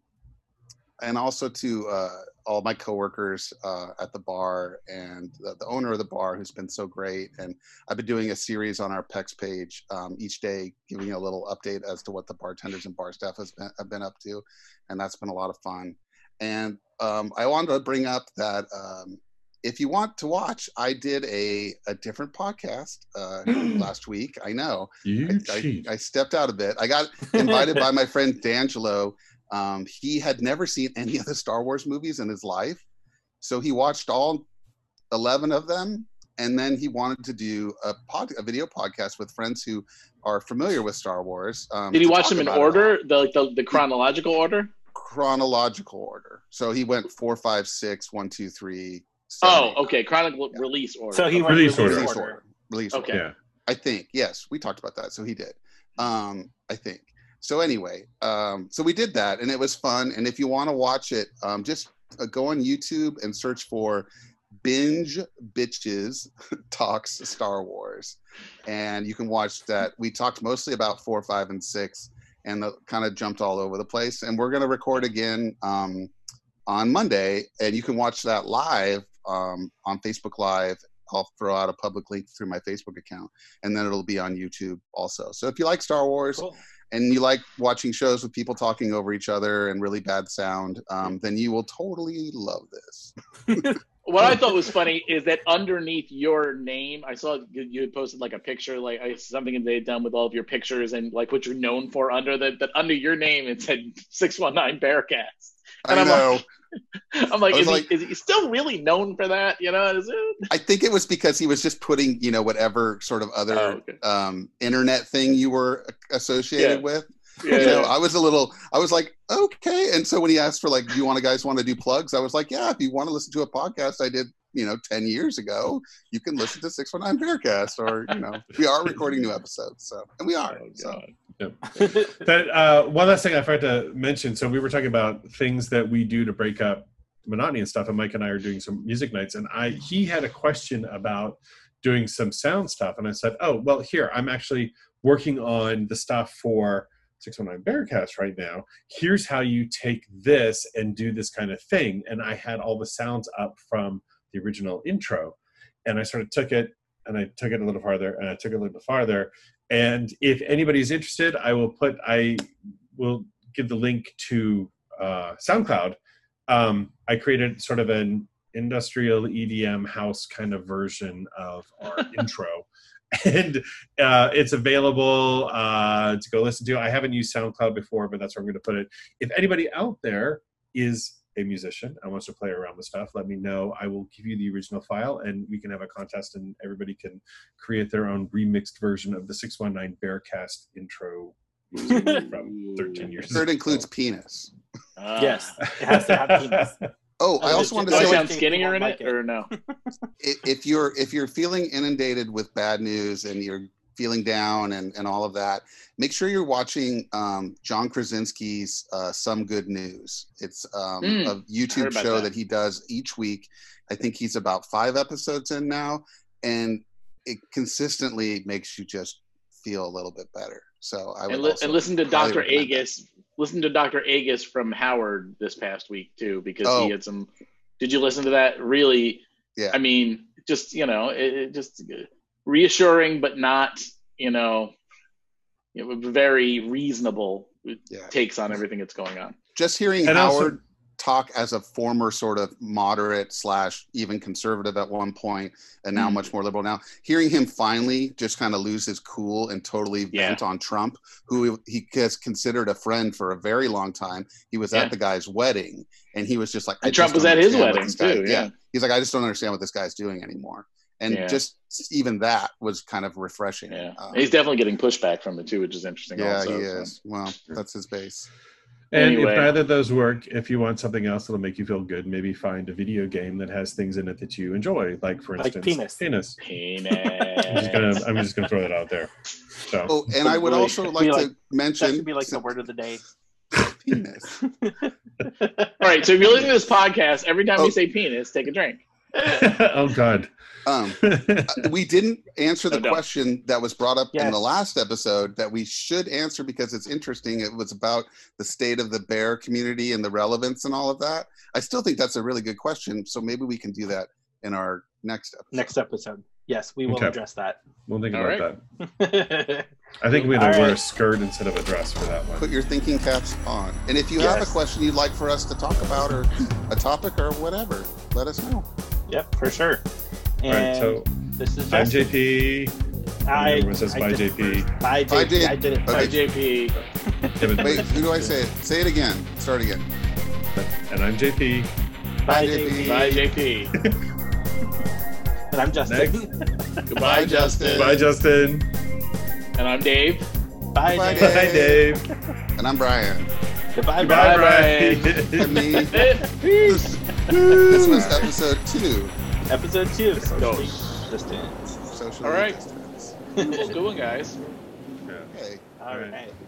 and also to uh, all my coworkers uh, at the bar and the, the owner of the bar who's been so great. And I've been doing a series on our PEX page um, each day, giving you a little update as to what the bartenders and bar staff has been, have been up to, and that's been a lot of fun. And um, I wanted to bring up that um, if you want to watch, I did a, a different podcast uh, last week. I know. You I, cheat. I stepped out a bit. I got invited by my friend D'Angelo. Um, he had never seen any of the Star Wars movies in his life, so he watched all eleven of them, and then he wanted to do a pod, a video podcast with friends who are familiar with Star Wars. Um, Did he watch them in about it all. order, the, like the the chronological order? chronological order? So he went four, five, six, one, two, three. seven, Oh, eight. okay, chronological release order. So he went Release release order. Release order. order. Release Okay. order. yeah. I think yes, we talked about that. So he did. Um, I think. So anyway, um, so we did that, and it was fun. And if you want to watch it, um, just uh, go on YouTube and search for "Binge Bitches Talks Star Wars," and you can watch that. We talked mostly about four, five, and six, and kind of jumped all over the place. And we're going to record again um, on Monday, and you can watch that live um, on Facebook Live. I'll throw out a public link through my Facebook account, and then it'll be on YouTube also. So if you like Star Wars Cool. And you like watching shows with people talking over each other and really bad sound, um, then you will totally love this. What I thought was funny is that underneath your name, I saw you you had posted like a picture, like something they had done with all of your pictures and like what you're known for. Under that, that under your name, it said six one nine Bearcast. And I I'm know. like- I'm like, is, like- he, is he still really known for that? You know, is it? I think it was because he was just putting, you know, whatever sort of other Oh, okay. um, internet thing you were associated Yeah. with. Yeah. You know, I was a little, I was like, okay. And so when he asked for like, do you want to guys want to do plugs? I was like, yeah, if you want to listen to a podcast I did, you know, 10 years ago, you can listen to 619 Bearcast or, you know, we are recording new episodes. So, and we are. Oh, so, God. That uh, one last thing I forgot to mention. So we were talking about things that we do to break up monotony and stuff, and Mike and I are doing some music nights, and I he had a question about doing some sound stuff, and I said, "Oh, well, here I'm actually working on the stuff for 619 Bearcast right now. Here's how you take this and do this kind of thing." And I had all the sounds up from the original intro, and I sort of took it and I took it a little farther, and I took it a little farther, and if anybody's interested i will put i will give the link to uh, soundcloud. Um, i created sort of an industrial edm house kind of version of our intro. And uh, it's available uh, to go listen to. I haven't used soundcloud before but that's where i'm going to put it. If anybody out there is a musician and wants to play around with stuff let me know i will give you the original file and we can have a contest and everybody can create their own remixed version of the 619 Bearcast intro from 13 years Third ago. includes penis. Ah. yes, it has to have penis. Oh, I also wanted Do to say, sound think skinnier people in it, it. or no? if you're if you're feeling inundated with bad news and you're feeling down and, and all of that, make sure you're watching um, John Krasinski's uh, Some Good News. It's um, Mm, a YouTube show that. that. he does each week. I think he's about five episodes in now, and it consistently makes you just feel a little bit better. So I would And, li- also and listen to Dr. recommend that. Agus. Listen to Dr. Agus from Howard this past week too, because Oh. he had some. Did you listen to that? Really? Yeah. I mean, just you know, it, it just reassuring, but not you know, you know, very reasonable Yeah. takes on everything that's going on. just hearing And also- Howard talk as a former sort of moderate slash even conservative at one point and now Mm. much more liberal now hearing him finally just kind of lose his cool and totally Yeah. on trump who he has considered a friend for a very long time he was Yeah. at the guy's wedding and he was just like I Trump just was at his wedding this guy- too. Yeah. he's like i just don't understand what this guy's doing anymore and Yeah. just even that was kind of refreshing Yeah. Um, He's definitely getting pushback from it too, which is interesting. yeah also, he so. is well that's his base And Anyway. if neither of those work, if you want something else that'll make you feel good, maybe find a video game that has things in it that you enjoy, like for Like instance, penis. Penis. Penis. I'm just gonna, I'm just gonna throw that out there. So oh and i would also like like- to That mention should be like the word of the day. penis All right, so if you're listening to this podcast, every time Oh. we say penis, take a drink. oh god. Um we didn't answer the No, don't. question that was brought up in the last episode that we should answer because it's interesting. It was about the state of the bear community and the relevance and all of that. I still think that's a really good question. So maybe we can do that in our next episode. Next episode. Yes, we will Okay. address that. we'll think All about right. that. I think we All need to wear a skirt instead of a dress for that one. Put your thinking caps on. And if you have a question you'd like for us to talk about or a topic or whatever, let us know. yep, for sure. All And right, so this is I'm Justin. JP. I, Everyone says I bye, did it JP. first. Bye, Bye, JP. J- I did it. Okay. Hi. JP. Wait, who do I say it? Say it again. Start again. And I'm JP. Bye, Bye, JP. Bye, JP. And I'm Justin. Goodbye, Justin. Bye, Justin. And I'm Dave. Bye, Bye, Dave. Bye, Dave. And I'm Brian. Goodbye, Goodbye, bye. Brian. And me. Peace. this was episode two. Episode two. Socially Go. distant. Socially All right. distance. Well, good one, guys. Okay. All All right. right. Good one.